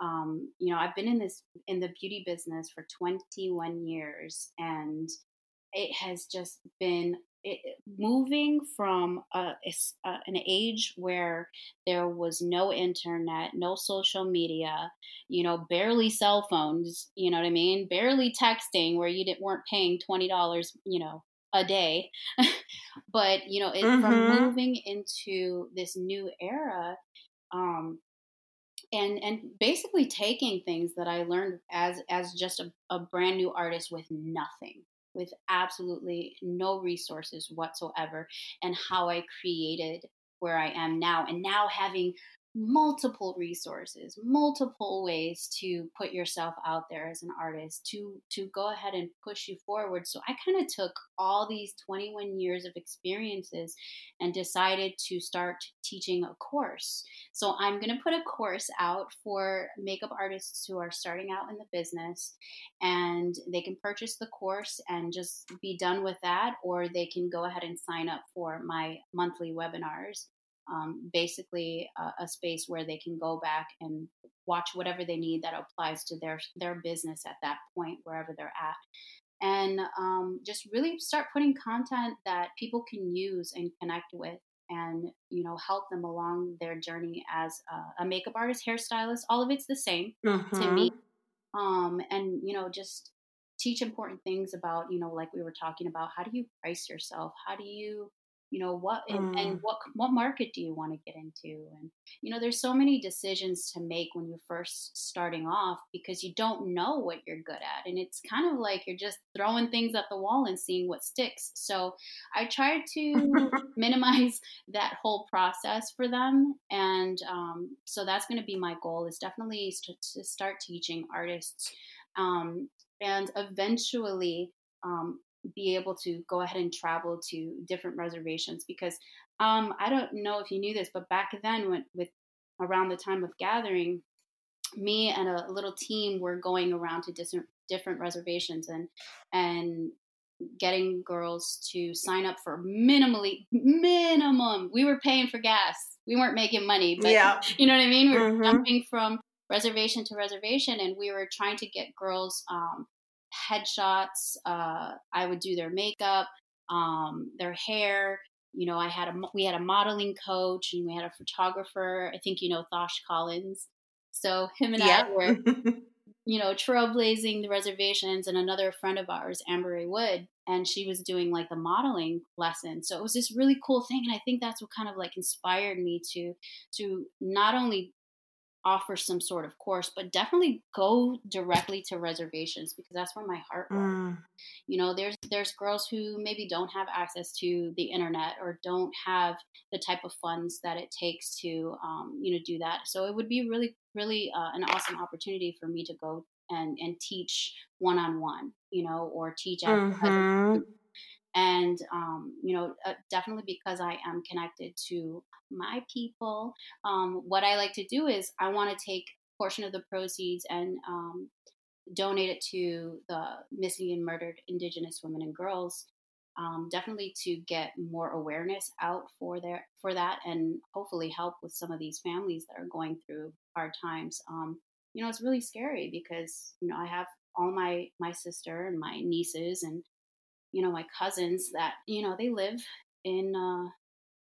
Um, you know, I've been in this in the beauty business for 21 years, and it has just been it, moving from a, a, an age where there was no internet, no social media, you know, barely cell phones, you know what I mean, barely texting, where you didn't weren't paying twenty dollars, you know, a day, but you know, it, mm-hmm. from moving into this new era, um, and and basically taking things that I learned as as just a, a brand new artist with nothing with absolutely no resources whatsoever and how I created where I am now. And now having multiple resources multiple ways to put yourself out there as an artist to to go ahead and push you forward. So i kind of took all these 21 years of experiences and decided to start teaching a course. So i'm going to put a course out for makeup artists who are starting out in the business and they can purchase the course and just be done with that or they can go ahead and sign up for my monthly webinars um, basically a, a, space where they can go back and watch whatever they need that applies to their their business at that point wherever they're at. And um, just really start putting content that people can use and connect with and you know help them along their journey as a, a makeup artist hairstylist all of it's the same mm-hmm. to me. Um, and you know just teach important things about you know like we were talking about how do you price yourself? How do you you know what and, mm. and, what what market do you want to get into and you know there's so many decisions to make when you're first starting off because you don't know what you're good at and it's kind of like you're just throwing things at the wall and seeing what sticks so i try to minimize that whole process for them and um, so that's going to be my goal is definitely to, to start teaching artists um, and eventually um, be able to go ahead and travel to different reservations because um, I don't know if you knew this, but back then, when, with around the time of gathering, me and a little team were going around to different different reservations and and getting girls to sign up for minimally minimum. We were paying for gas. We weren't making money, but yeah. you know what I mean. We were mm-hmm. jumping from reservation to reservation, and we were trying to get girls um, headshots. Uh, I would do their makeup, um, their hair. You know, I had a we had a modeling coach and we had a photographer. I think you know Thosh Collins. So him and I were, you know, trailblazing the reservations. And another friend of ours, Amber Ray Wood, and she was doing like the modeling lesson. So it was this really cool thing, and I think that's what kind of like inspired me to to not only offer some sort of course, but definitely go directly to reservations because that's where my heart was. Mm. You know, there's there's girls who maybe don't have access to the internet or don't have the type of funds that it takes to um, you know do that. So it would be really really uh, an awesome opportunity for me to go and and teach one on one, you know, or teach at, mm-hmm and um, you know uh, definitely because i am connected to my people um, what i like to do is i want to take a portion of the proceeds and um, donate it to the missing and murdered indigenous women and girls um, definitely to get more awareness out for their for that and hopefully help with some of these families that are going through hard times. Um, you know it's really scary because you know i have all my my sister and my nieces and you know my cousins that you know they live in uh,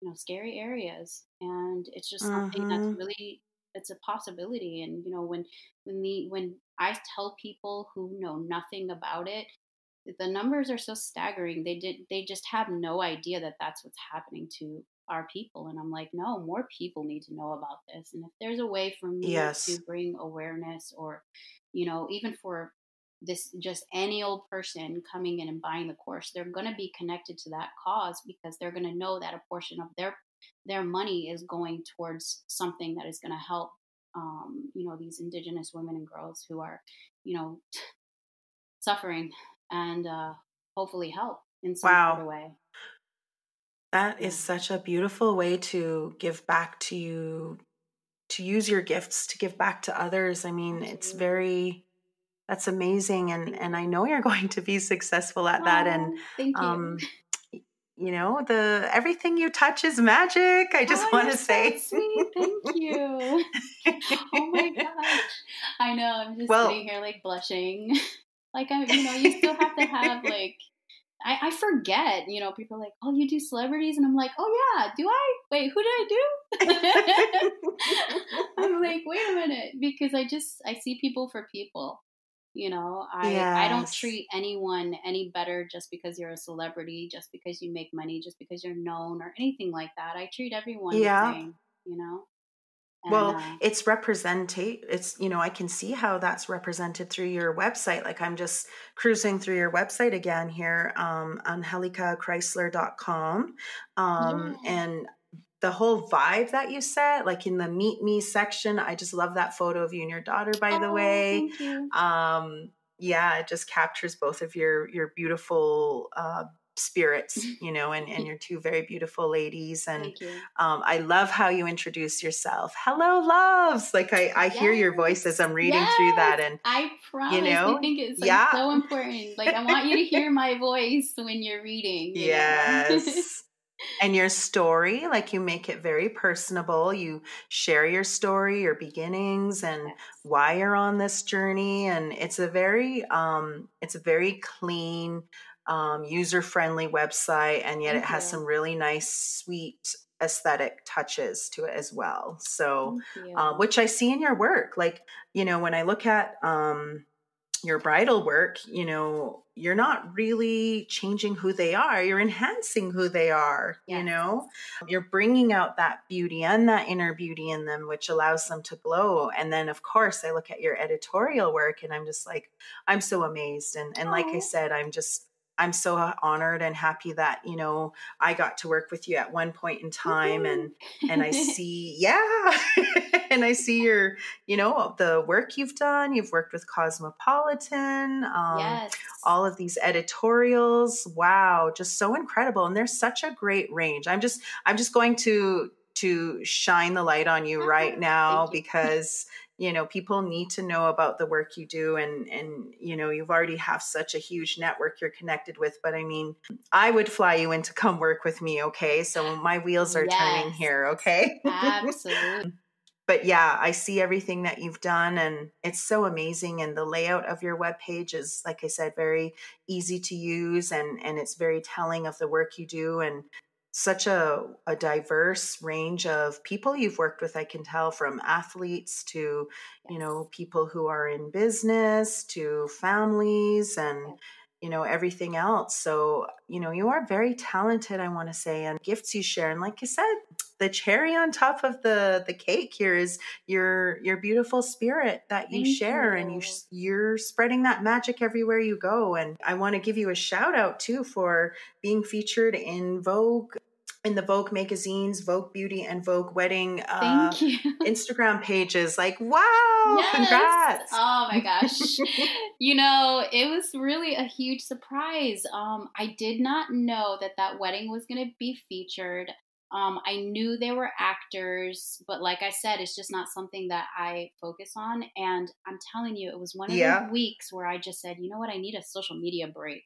you know scary areas and it's just something that's mm-hmm. really it's a possibility and you know when when the when i tell people who know nothing about it the numbers are so staggering they did they just have no idea that that's what's happening to our people and i'm like no more people need to know about this and if there's a way for me yes. to bring awareness or you know even for this just any old person coming in and buying the course they're going to be connected to that cause because they're going to know that a portion of their their money is going towards something that is going to help um, you know these indigenous women and girls who are you know suffering and uh, hopefully help in some Wow. sort of way. That is such a beautiful way to give back to you, to use your gifts to give back to others. I mean, it's very, that's amazing. And, and I know you're going to be successful at that. And, Oh, thank you. um, you know, the, everything you touch is magic. I just Oh, want to so say. sweet. Thank you. oh my gosh. I know. I'm just Well- sitting here like blushing. like I'm, you know, you still have to have like. I, I forget, you know, people are like, oh, you do celebrities? And I'm like, oh, yeah, do I? Wait, who did I do? I'm like, wait a minute, because I just, I see people for people. You know, I, I don't treat anyone any better just because you're a celebrity, just because you make money, just because you're known or anything like that. I treat everyone Yeah. the same, you know? And, Well, uh, it's representate. It's you know I can see how that's represented through your website. Like I'm just cruising through your website again here, um, Angelica'Chrysler.com, um, Yeah. and the whole vibe that you set, like in the meet me section. I just love that photo of you and your daughter. By the oh, way, Thank you. um, yeah, it just captures both of your your beautiful uh, spirits, you know, and and your two very beautiful ladies and. Um, I love how you introduce yourself. Hello, loves. Like I, I hear your voice as I'm reading through that, and I promise. know? I think it's like, Yeah. so important. Like, I want you to hear my voice when you're reading. you yes, and your story, like you make it very personable. You share your story, your beginnings, and Yes. why you're on this journey, and it's a very, um, it's a very clean, um, user friendly website, and yet Thank it has you. some really nice, sweet aesthetic touches to it as well. So. Uh, which I see in your work. Like, you know, when I look at um, your bridal work, you know, you're not really changing who they are, you're enhancing who they are, you know, you're bringing out that beauty and that inner beauty in them, which allows them to glow. And then, of course, I look at your editorial work and I'm just like, I'm so amazed. And, and like I said, I'm just, I'm so honored and happy that, you know, I got to work with you at one point in time and and I see, yeah, and I see your, you know, the work you've done. You've worked with Cosmopolitan, um, yes. all of these editorials. Wow, just so incredible, and there's such a great range. I'm just, I'm just going to to shine the light on you right now you. because you know people need to know about the work you do and and you know you've already have such a huge network you're connected with but i mean i would fly you in to come work with me okay? So my wheels are turning here okay? Absolutely. but yeah i see everything that you've done and it's so amazing and the layout of your webpage is like i said very easy to use and and it's very telling of the work you do and such a, a diverse range of people you've worked with i can tell from athletes to you know people who are in business to families and. You know everything else so you know you are very talented i want to say and gifts you share and like you said the cherry on top of the the cake here is your your beautiful spirit that you Thank share and you you. sh- you're spreading that magic everywhere you go and i want to give you a shout out too for being featured in vogue in the vogue magazines vogue beauty and vogue wedding uh, instagram pages like wow Yes. congrats Oh my gosh. you know, it was really a huge surprise. Um, I did not know that that wedding was going to be featured. Um, I knew they were actors, but like I said, it's just not something that I focus on. And I'm telling you, it was one of Yeah. those weeks where I just said, you know what, I need a social media break.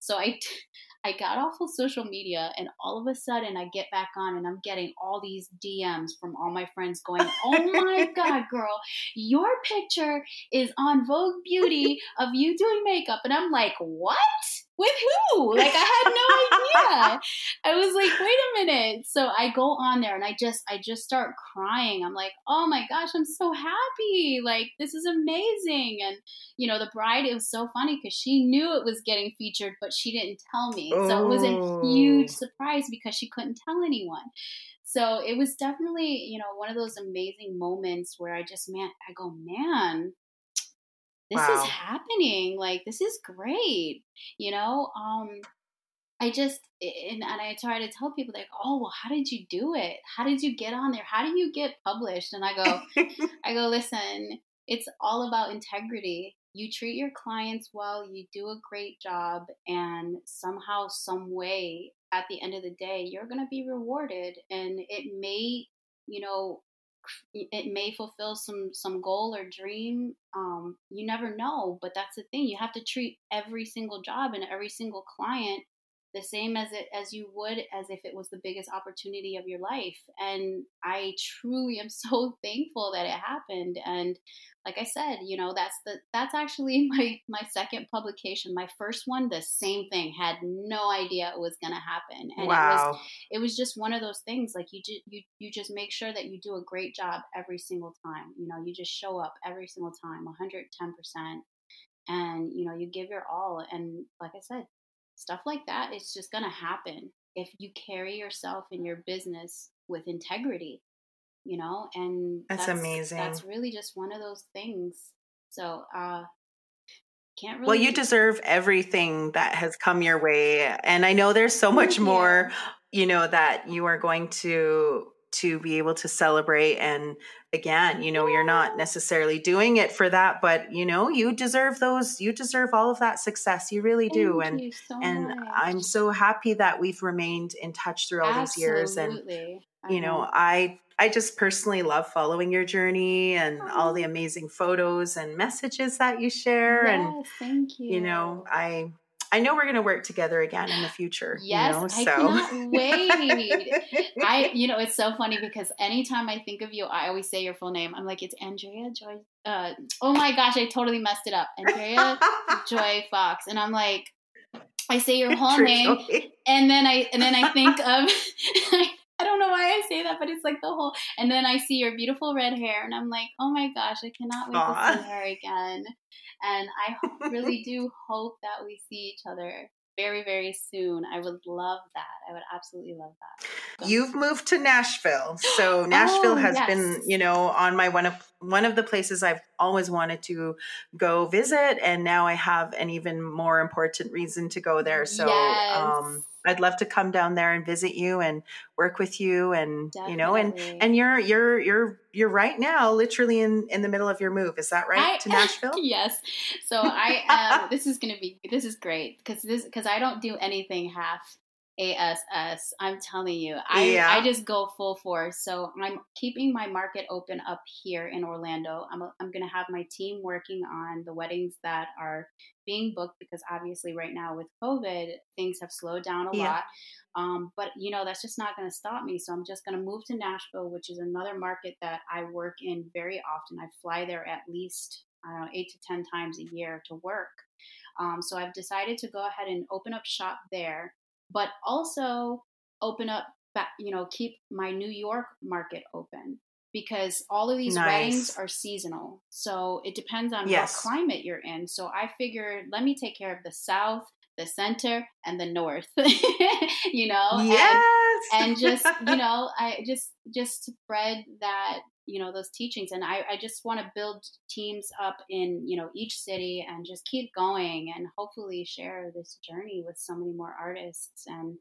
So I, I got off of social media, and all of a sudden, I get back on, and I'm getting all these DMs from all my friends going, "Oh my god, girl, your picture is on Vogue Beauty of you doing makeup," and I'm like, "What? With who?" Like I had no idea. I was like, "Wait a minute." So I go on there, and I just, I just start crying. I'm like, "Oh my gosh, I'm so happy! Like this is amazing!" And you know, the bride, it was so funny because she knew it was getting featured, but she didn't tell me. So it was a huge Oh. surprise because she couldn't tell anyone. So it was definitely, you know, one of those amazing moments where I just, man, I go, man, this Wow. is happening. Like, this is great. You know, um, I just, and, and I try to tell people, like, oh, well, how did you do it? How did you get on there? How do you get published? And I go, I go, listen, it's all about integrity. you treat your clients well, you do a great job, and somehow, some way, at the end of the day, you're going to be rewarded. And it may, you know, it may fulfill some some goal or dream um, you never know but that's the thing you have to treat every single job and every single client the same as it as you would as if it was the biggest opportunity of your life. And i truly am so thankful that it happened. And like i said you know that's the that's actually my my second publication. My first one the same thing. Had no idea it was going to happen. And wow. it was it was just one of those things like you just you you just make sure that you do a great job every single time. You know you just show up every single time 110% and you know you give your all. And like i said stuff like that it's just going to happen if you carry yourself in your business with integrity you know and that's, that's amazing. that's really just one of those things. So uh can't really well you deserve everything that has come your way and i know there's so much more you know that you are going to to be able to celebrate and again you know you're not necessarily doing it for that but you know you deserve those you deserve all of that success you really do Thank and so and much. i'm so happy that we've remained in touch through all Absolutely. these years and you know i i just personally love following your journey and oh. all the amazing photos and messages that you share yes, and thank you you know i I know we're going to work together again in the future. Yes, you know, I so. cannot wait. I, you know, it's so funny because anytime I think of you, I always say your full name. I'm like, it's Andrea Joy. Uh, oh my gosh, I totally messed it up. Andrea Joy Fox, and I'm like, I say your whole name, and then I and then I think of. I don't know why I say that, but it's like the whole. And then I see your beautiful red hair, and I'm like, oh my gosh, I cannot wait Aww. to see her again. And I really do hope that we see each other very, very soon. I would love that. I would absolutely love that. So. You've moved to Nashville. So Nashville oh, has yes. been, you know, on my one of one of the places I've always wanted to go visit and now I have an even more important reason to go there. So yes. um I'd love to come down there and visit you and work with you and Definitely. you know and and you're you're you're you're right now literally in in the middle of your move. Is that right I, to Nashville? Yes. So I am um, this is going to be this is great cuz this cuz I don't do anything half ASS. I'm telling you, I yeah. I just go full force. So I'm keeping my market open up here in Orlando. I'm I'm going to have my team working on the weddings that are being booked because obviously right now with COVID things have slowed down a yeah. lot. Um, but you know that's just not going to stop me. So I'm just going to move to Nashville, which is another market that I work in very often. I fly there at least I don't know eight to ten times a year to work. Um, so I've decided to go ahead and open up shop there but also open up, you know, keep my New York market open because all of these nice. weddings are seasonal. So it depends on yes. what climate you're in. So I figured, let me take care of the South, the center, and the North, you know? Yes. And, and just, you know, I just, just spread that you know those teachings. And i, I just want to build teams up in you know each city and just keep going and hopefully share this journey with so many more artists and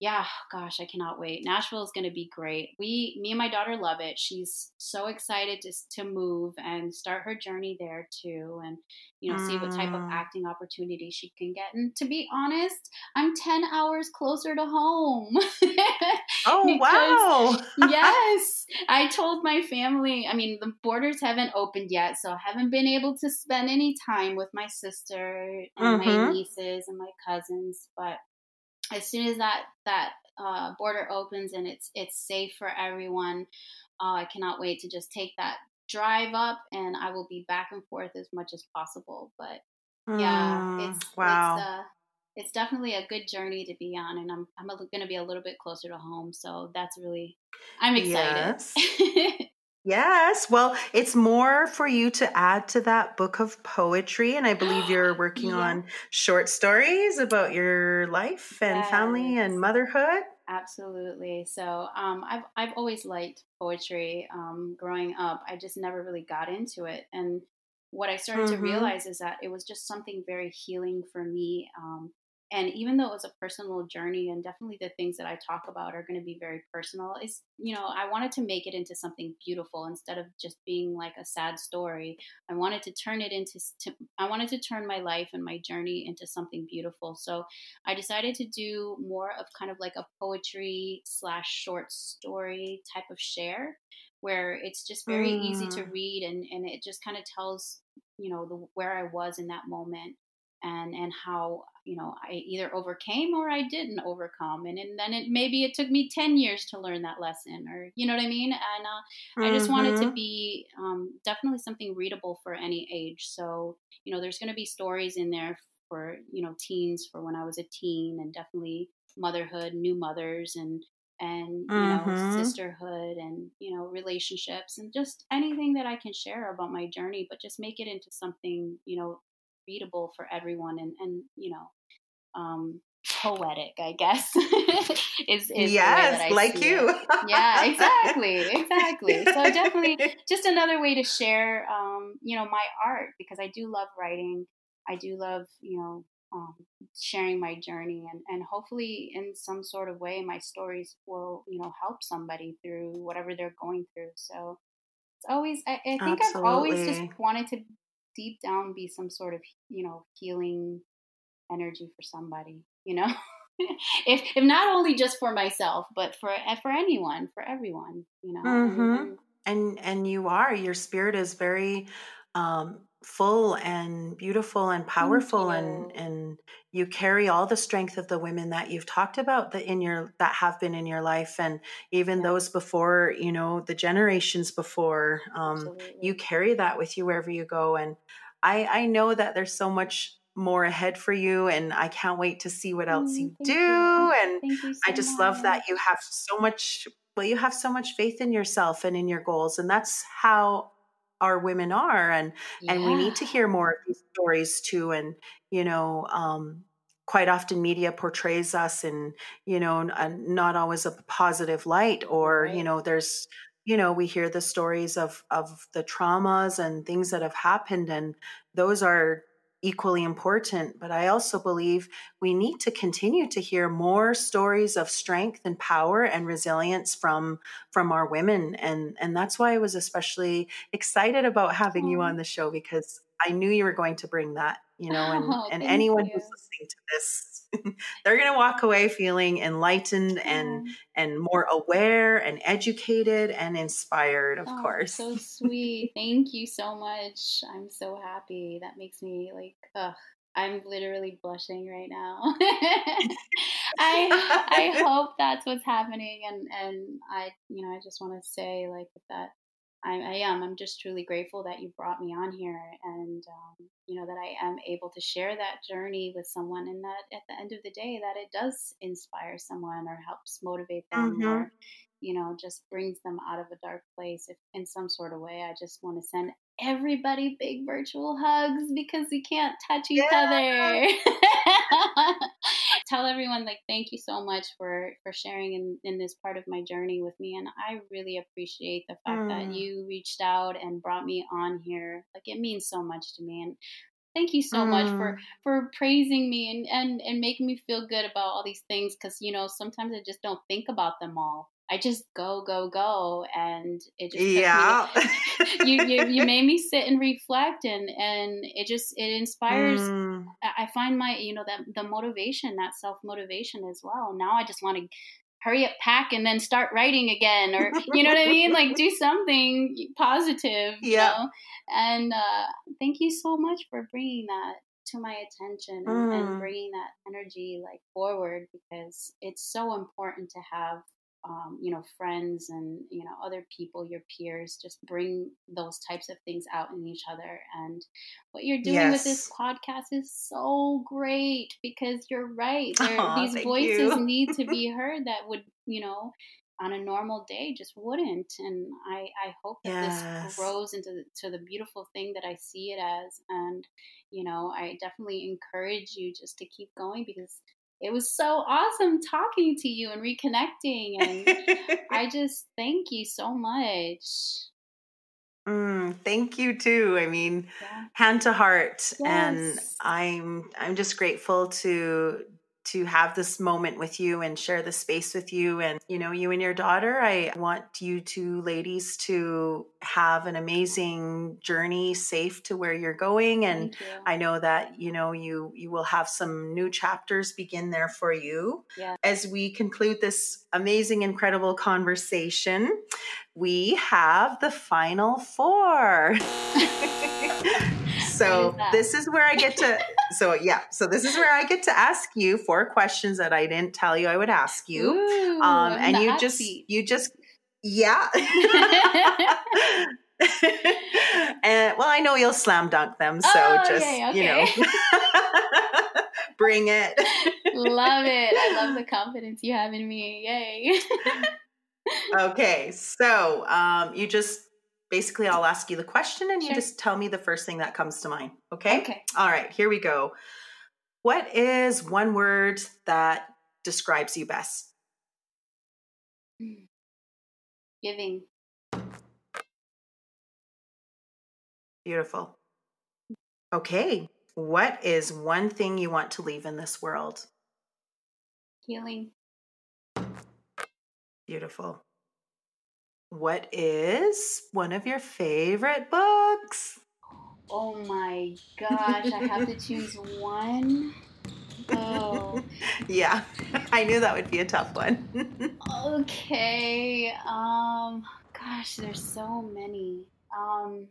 yeah, gosh, I cannot wait. Nashville is going to be great. We, me and my daughter love it. She's so excited to to move and start her journey there too, and you know, mm. see what type of mm. acting opportunity she can get. And to be honest, I'm ten hours closer to home. oh wow! yes, I told my family. I mean, the borders haven't opened yet, so I haven't been able to spend any time with my sister and mm-hmm. my nieces and my cousins, but as soon as that that uh, border opens and it's it's safe for everyone, uh, I cannot wait to just take that drive up, and I will be back and forth as much as possible. But yeah, mm, it's wow. It's, uh, it's definitely a good journey to be on, and I'm I'm going to be a little bit closer to home, so that's really I'm excited. Yes. Yes. Well, it's more for you to add to that book of poetry. And I believe you're working yeah. on short stories about your life and yes. family and motherhood. Absolutely. So um, I've, I've always liked poetry um, growing up. I just never really got into it. And what I started mm-hmm. to realize is that it was just something very healing for me. Um, and even though it was a personal journey and definitely the things that i talk about are going to be very personal is you know i wanted to make it into something beautiful instead of just being like a sad story i wanted to turn it into to, i wanted to turn my life and my journey into something beautiful so i decided to do more of kind of like a poetry slash short story type of share where it's just very mm. easy to mm. read and, and it just kind of tells you know the, where i was in that moment and and how you know I either overcame or I didn't overcome, and, and then it maybe it took me ten years to learn that lesson, or you know what I mean. And uh, mm-hmm. I just wanted to mm-hmm. be um, definitely something readable for any age. So you know, there's going to be stories in there for you know teens for when I was a teen, and definitely motherhood, new mothers, and and you mm-hmm. know sisterhood and you know relationships and just anything that i can share about my journey but just make it into something you know readable for everyone and and you know um poetic i guess is, is yes like you. yeah exactly exactly. So definitely just another way to share um you know my art because i do love writing. I do love you know um, sharing my journey and, and hopefully in some sort of way my stories will you know help somebody through whatever they're going through. So it's always i, I think Absolutely. i've always just wanted to deep down be some sort of you know healing energy for somebody you know? If if not only just for myself but for eh, for anyone for everyone you know? Mm-hmm. and and you are your spirit is very um full and beautiful and powerful and and you carry all the strength of the women that you've talked about that in your that have been in your life and even yeah. those before you know the generations before um, you carry that with you wherever you go and i i know that there's so much more ahead for you and i can't wait to see what else mm, you do you. and you so i just much. love that you have so much well you have so much faith in yourself and in your goals and that's how our women are and yeah. and we need to hear more of these stories too and you know um, quite often media portrays us in you know not always a positive light or right. you know there's you know we hear the stories of of the traumas and things that have happened and those are equally important. But I also believe we need to continue to hear more stories of strength and power and resilience from from our women. And and that's why I was especially excited about having you on the show because I knew you were going to bring that, you know, and, oh, and anyone you. who's listening to this they're going to walk away feeling enlightened and and more aware and educated and inspired of oh, course so sweet. Thank you so much. I'm so happy. That makes me like ugh i'm literally blushing right now. I i hope that's what's happening and and i you know i just want to say like that I, I, am. I'm just truly grateful that you brought me on here, and um, you know that I am able to share that journey with someone, and that at the end of the day, that it does inspire someone or helps motivate them, mm-hmm. or you know just brings them out of a dark place if, in some sort of way. I just want to send everybody big virtual hugs because we can't touch each yeah. other. Tell everyone like thank you so much for for sharing in in this part of my journey with me and I really appreciate the fact mm. that you reached out and brought me on here. Like it means so much to me and thank you so mm. much for mm. for praising me and and and making me feel good about all these things cuz you know sometimes I just don't think about them all I just go, go, go, and it just yeah. Me, you, you you made me sit and reflect, and and it just it inspires. Mm. I find my you know that the motivation, that self motivation as well. Now I just want to hurry up, pack, and then start writing again, or you know what I mean? Like do something positive. Yeah. Know? And uh, thank you so much for bringing that to my attention and, mm. and, bringing that energy like forward because it's so important to have um, you know, friends and, you know, other people, your peers, just bring those types of things out in each other. And what you're doing yes. with this podcast is so great because you're right. There, Aww, these voices need to be heard that would, you know, on a normal day just wouldn't and i i hope that yes. this grows into the, to the beautiful thing that i see it as and you know i definitely encourage you just to keep going because it was so awesome talking to you and reconnecting. And I just thank you so much. Mm, thank you too. I mean, yeah. hand to heart, yes. and I'm I'm just grateful to to have this moment with you and share the space with you and you know you and your daughter. I want you two ladies to have an amazing journey safe to where you're going. And i know that you know you you will have some new chapters begin there for you. Yeah. as we conclude this amazing incredible conversation we have the final four. So this is where I get to so yeah, so this is where I get to ask you four questions that I didn't tell you I would ask you. Ooh, um and you just seat. you just yeah. and well, I know you'll slam dunk them, so oh, just okay, okay. you know, bring it. love it. I love the confidence you have in me. Yay. okay, so um, you just basically I'll ask you the question and you just tell me the first thing that comes to mind. Okay? Okay. All right, here we go. What is one word that describes you best? Hmm. Giving. Beautiful. Okay. What is one thing you want to leave in this world? Healing. Beautiful. What is one of your favorite books? Oh my gosh, I have to choose one. Oh. yeah, I knew that would be a tough one. okay. Um gosh, there's so many. Um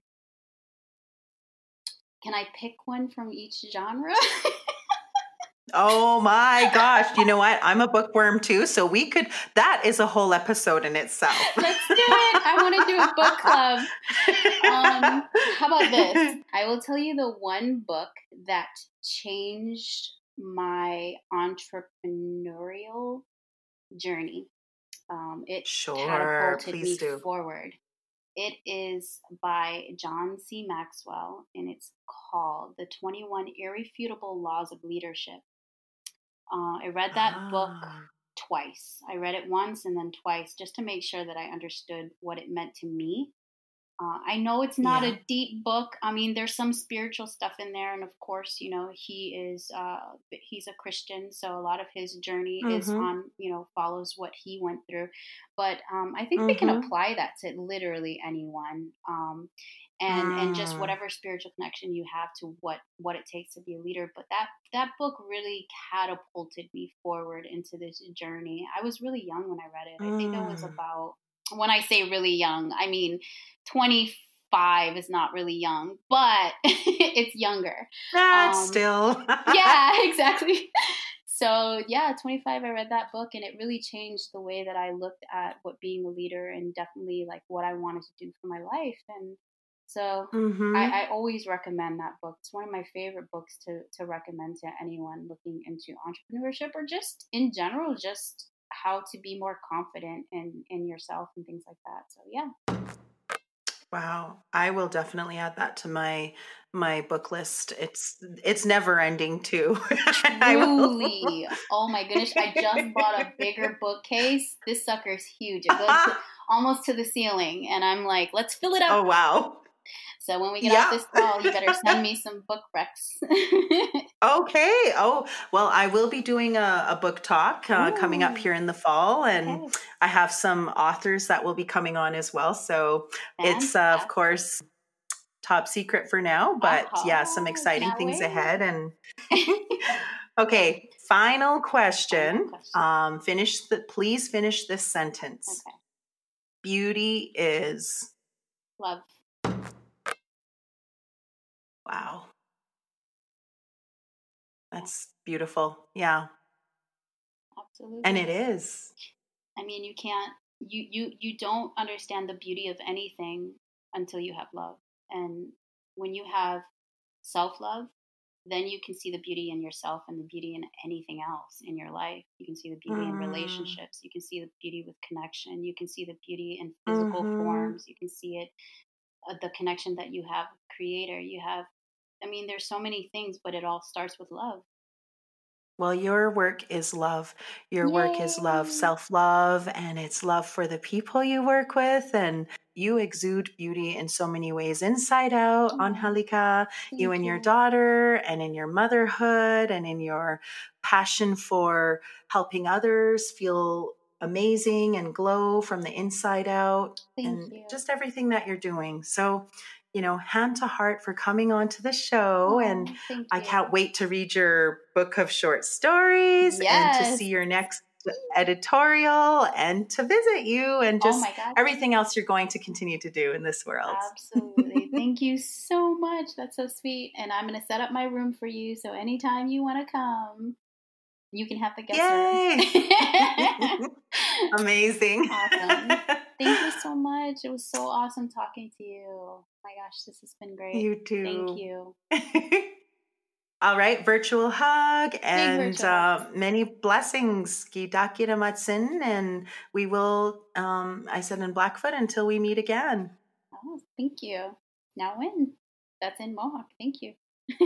Can I pick one from each genre? Oh my gosh. You know what? I'm a bookworm too. So we could, that is a whole episode in itself. Let's do it. I want to do a book club. Um, how about this? I will tell you the one book that changed my entrepreneurial journey. Um, it sure, catapulted me do. forward. It is by John C. Maxwell, and it's called The 21 Irrefutable Laws of Leadership. Uh, I read that ah. book twice. I read it once and then twice just to make sure that I understood what it meant to me. Uh, I know it's not yeah. a deep book. I mean, there's some spiritual stuff in there, and of course, you know, he is uh, he's a Christian, so a lot of his journey mm-hmm. is on you know follows what he went through. But um, I think mm-hmm. we can mm-hmm. apply that to literally anyone. Um, and mm. and just mm. whatever spiritual connection you have to what what it takes to be a leader but that that book really catapulted me forward into this journey i was really young when i read it i think i was mm. about when i say really young i mean 25 is not really young but it's younger that's um, still yeah exactly so yeah 25 i read that book and it really changed the way that i looked at what being a leader and definitely like what i wanted to do for my life and so mm-hmm. I, I, always recommend that book. It's one of my favorite books to, to recommend to anyone looking into entrepreneurship or just in general, just how to be more confident in, in yourself and things like that. So yeah. Wow, I will definitely add that to my my book list. It's it's never ending too. Truly, oh my goodness! I just bought a bigger bookcase. This sucker's huge. It goes to, almost to the ceiling, and I'm like, let's fill it up. Oh wow! So when we get yeah. off this call, you better send me some book recs. okay. Oh, well, I will be doing a, a book talk uh, coming up here in the fall, and okay. I have some authors that will be coming on as well. So Fantastic. it's, uh, of course, top secret for now, but uh-huh. yeah, some exciting things wait. ahead. And okay, final question. Final question. Um, finish the. Please finish this sentence. Okay. Beauty is love. Wow. That's beautiful. Yeah. Absolutely. And it is. I mean, you can't you you you don't understand the beauty of anything until you have love. And when you have self-love, then you can see the beauty in yourself and the beauty in anything else in your life. You can see the beauty mm. in relationships. You can see the beauty with connection. You can see the beauty in physical mm-hmm. forms. You can see it, uh, the connection that you have creator. You have I mean, there's so many things, but it all starts with love. Well, your work is love. Your Yay. work is love, self love, and it's love for the people you work with. And you exude beauty in so many ways, inside out, Oh, mm-hmm. Angelica, you and your daughter, and in your motherhood, and in your passion for helping others feel amazing and glow from the inside out, Thank and you. just everything that you're doing. So, you know, hand to heart for coming on to the show. And Oh, thank I can't wait to read your book of short stories and to see your next editorial and to visit you and oh just god. everything else you're going to continue to do in this world. Absolutely. Thank you so much. That's so sweet. And I'm going to set up my room for you. So anytime you want to come, you can have the guest Yay! room. Amazing. Awesome. Thank you so much. It was so awesome talking to you. Oh my gosh, this has been great. You too. Thank you. All right, virtual hug and virtual uh, many blessings. Gidakira matsin, and we will. Um, I said in Blackfoot until we meet again. Oh, thank you. Now when? That's in Mohawk. Thank you.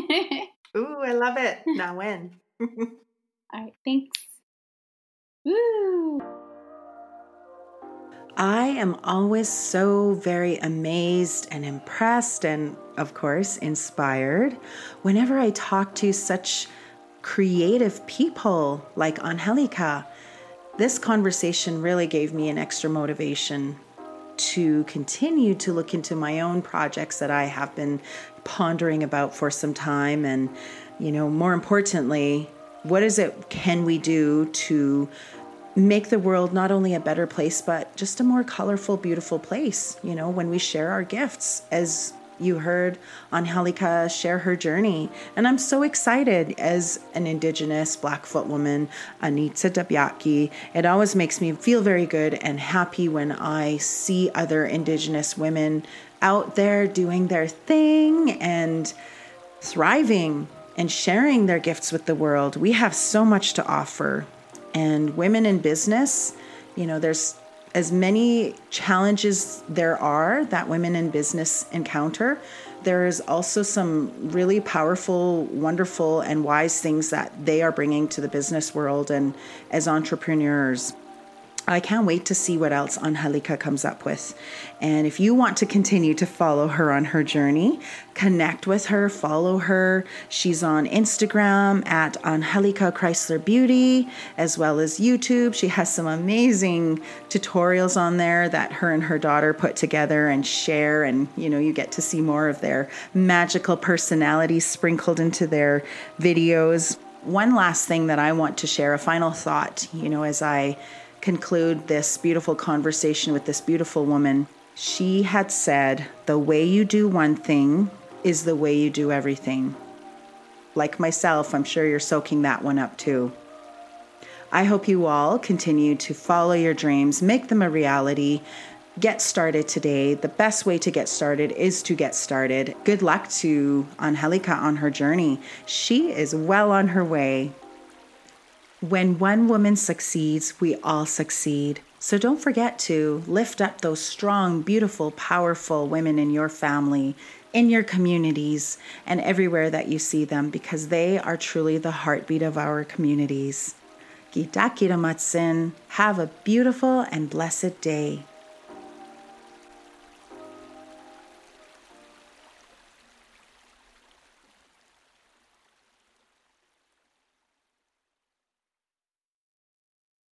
Ooh, I love it. Now when? All right, thanks. Woo! I am always so very amazed and impressed, and of course, inspired whenever I talk to such creative people like Angelica. This conversation really gave me an extra motivation to continue to look into my own projects that I have been pondering about for some time. And, you know, more importantly, what is it can we do to make the world not only a better place, but just a more colorful, beautiful place, you know, when we share our gifts, as you heard Angelica share her journey. And I'm so excited as an Indigenous Blackfoot woman, Anita Dabyaki. It always makes me feel very good and happy when I see other Indigenous women out there doing their thing and thriving and sharing their gifts with the world. We have so much to offer. And women in business, you know, there's as many challenges there are that women in business encounter. There is also some really powerful, wonderful, and wise things that they are bringing to the business world and as entrepreneurs. I can't wait to see what else Angelica comes up with. And if you want to continue to follow her on her journey, connect with her, follow her. She's on Instagram at Angelica Chrysler Beauty, as well as YouTube. She has some amazing tutorials on there that her and her daughter put together and share. And, you know, you get to see more of their magical personalities sprinkled into their videos. One last thing that I want to share, a final thought, you know, as I conclude this beautiful conversation with this beautiful woman. She had said, The way you do one thing is the way you do everything. Like myself, I'm sure you're soaking that one up too. I hope you all continue to follow your dreams, make them a reality. Get started today. The best way to get started is to get started. Good luck to Angelica on her journey. She is well on her way. When one woman succeeds, we all succeed. So don't forget to lift up those strong, beautiful, powerful women in your family, in your communities, and everywhere that you see them because they are truly the heartbeat of our communities. Gita Kiramatsin, have a beautiful and blessed day.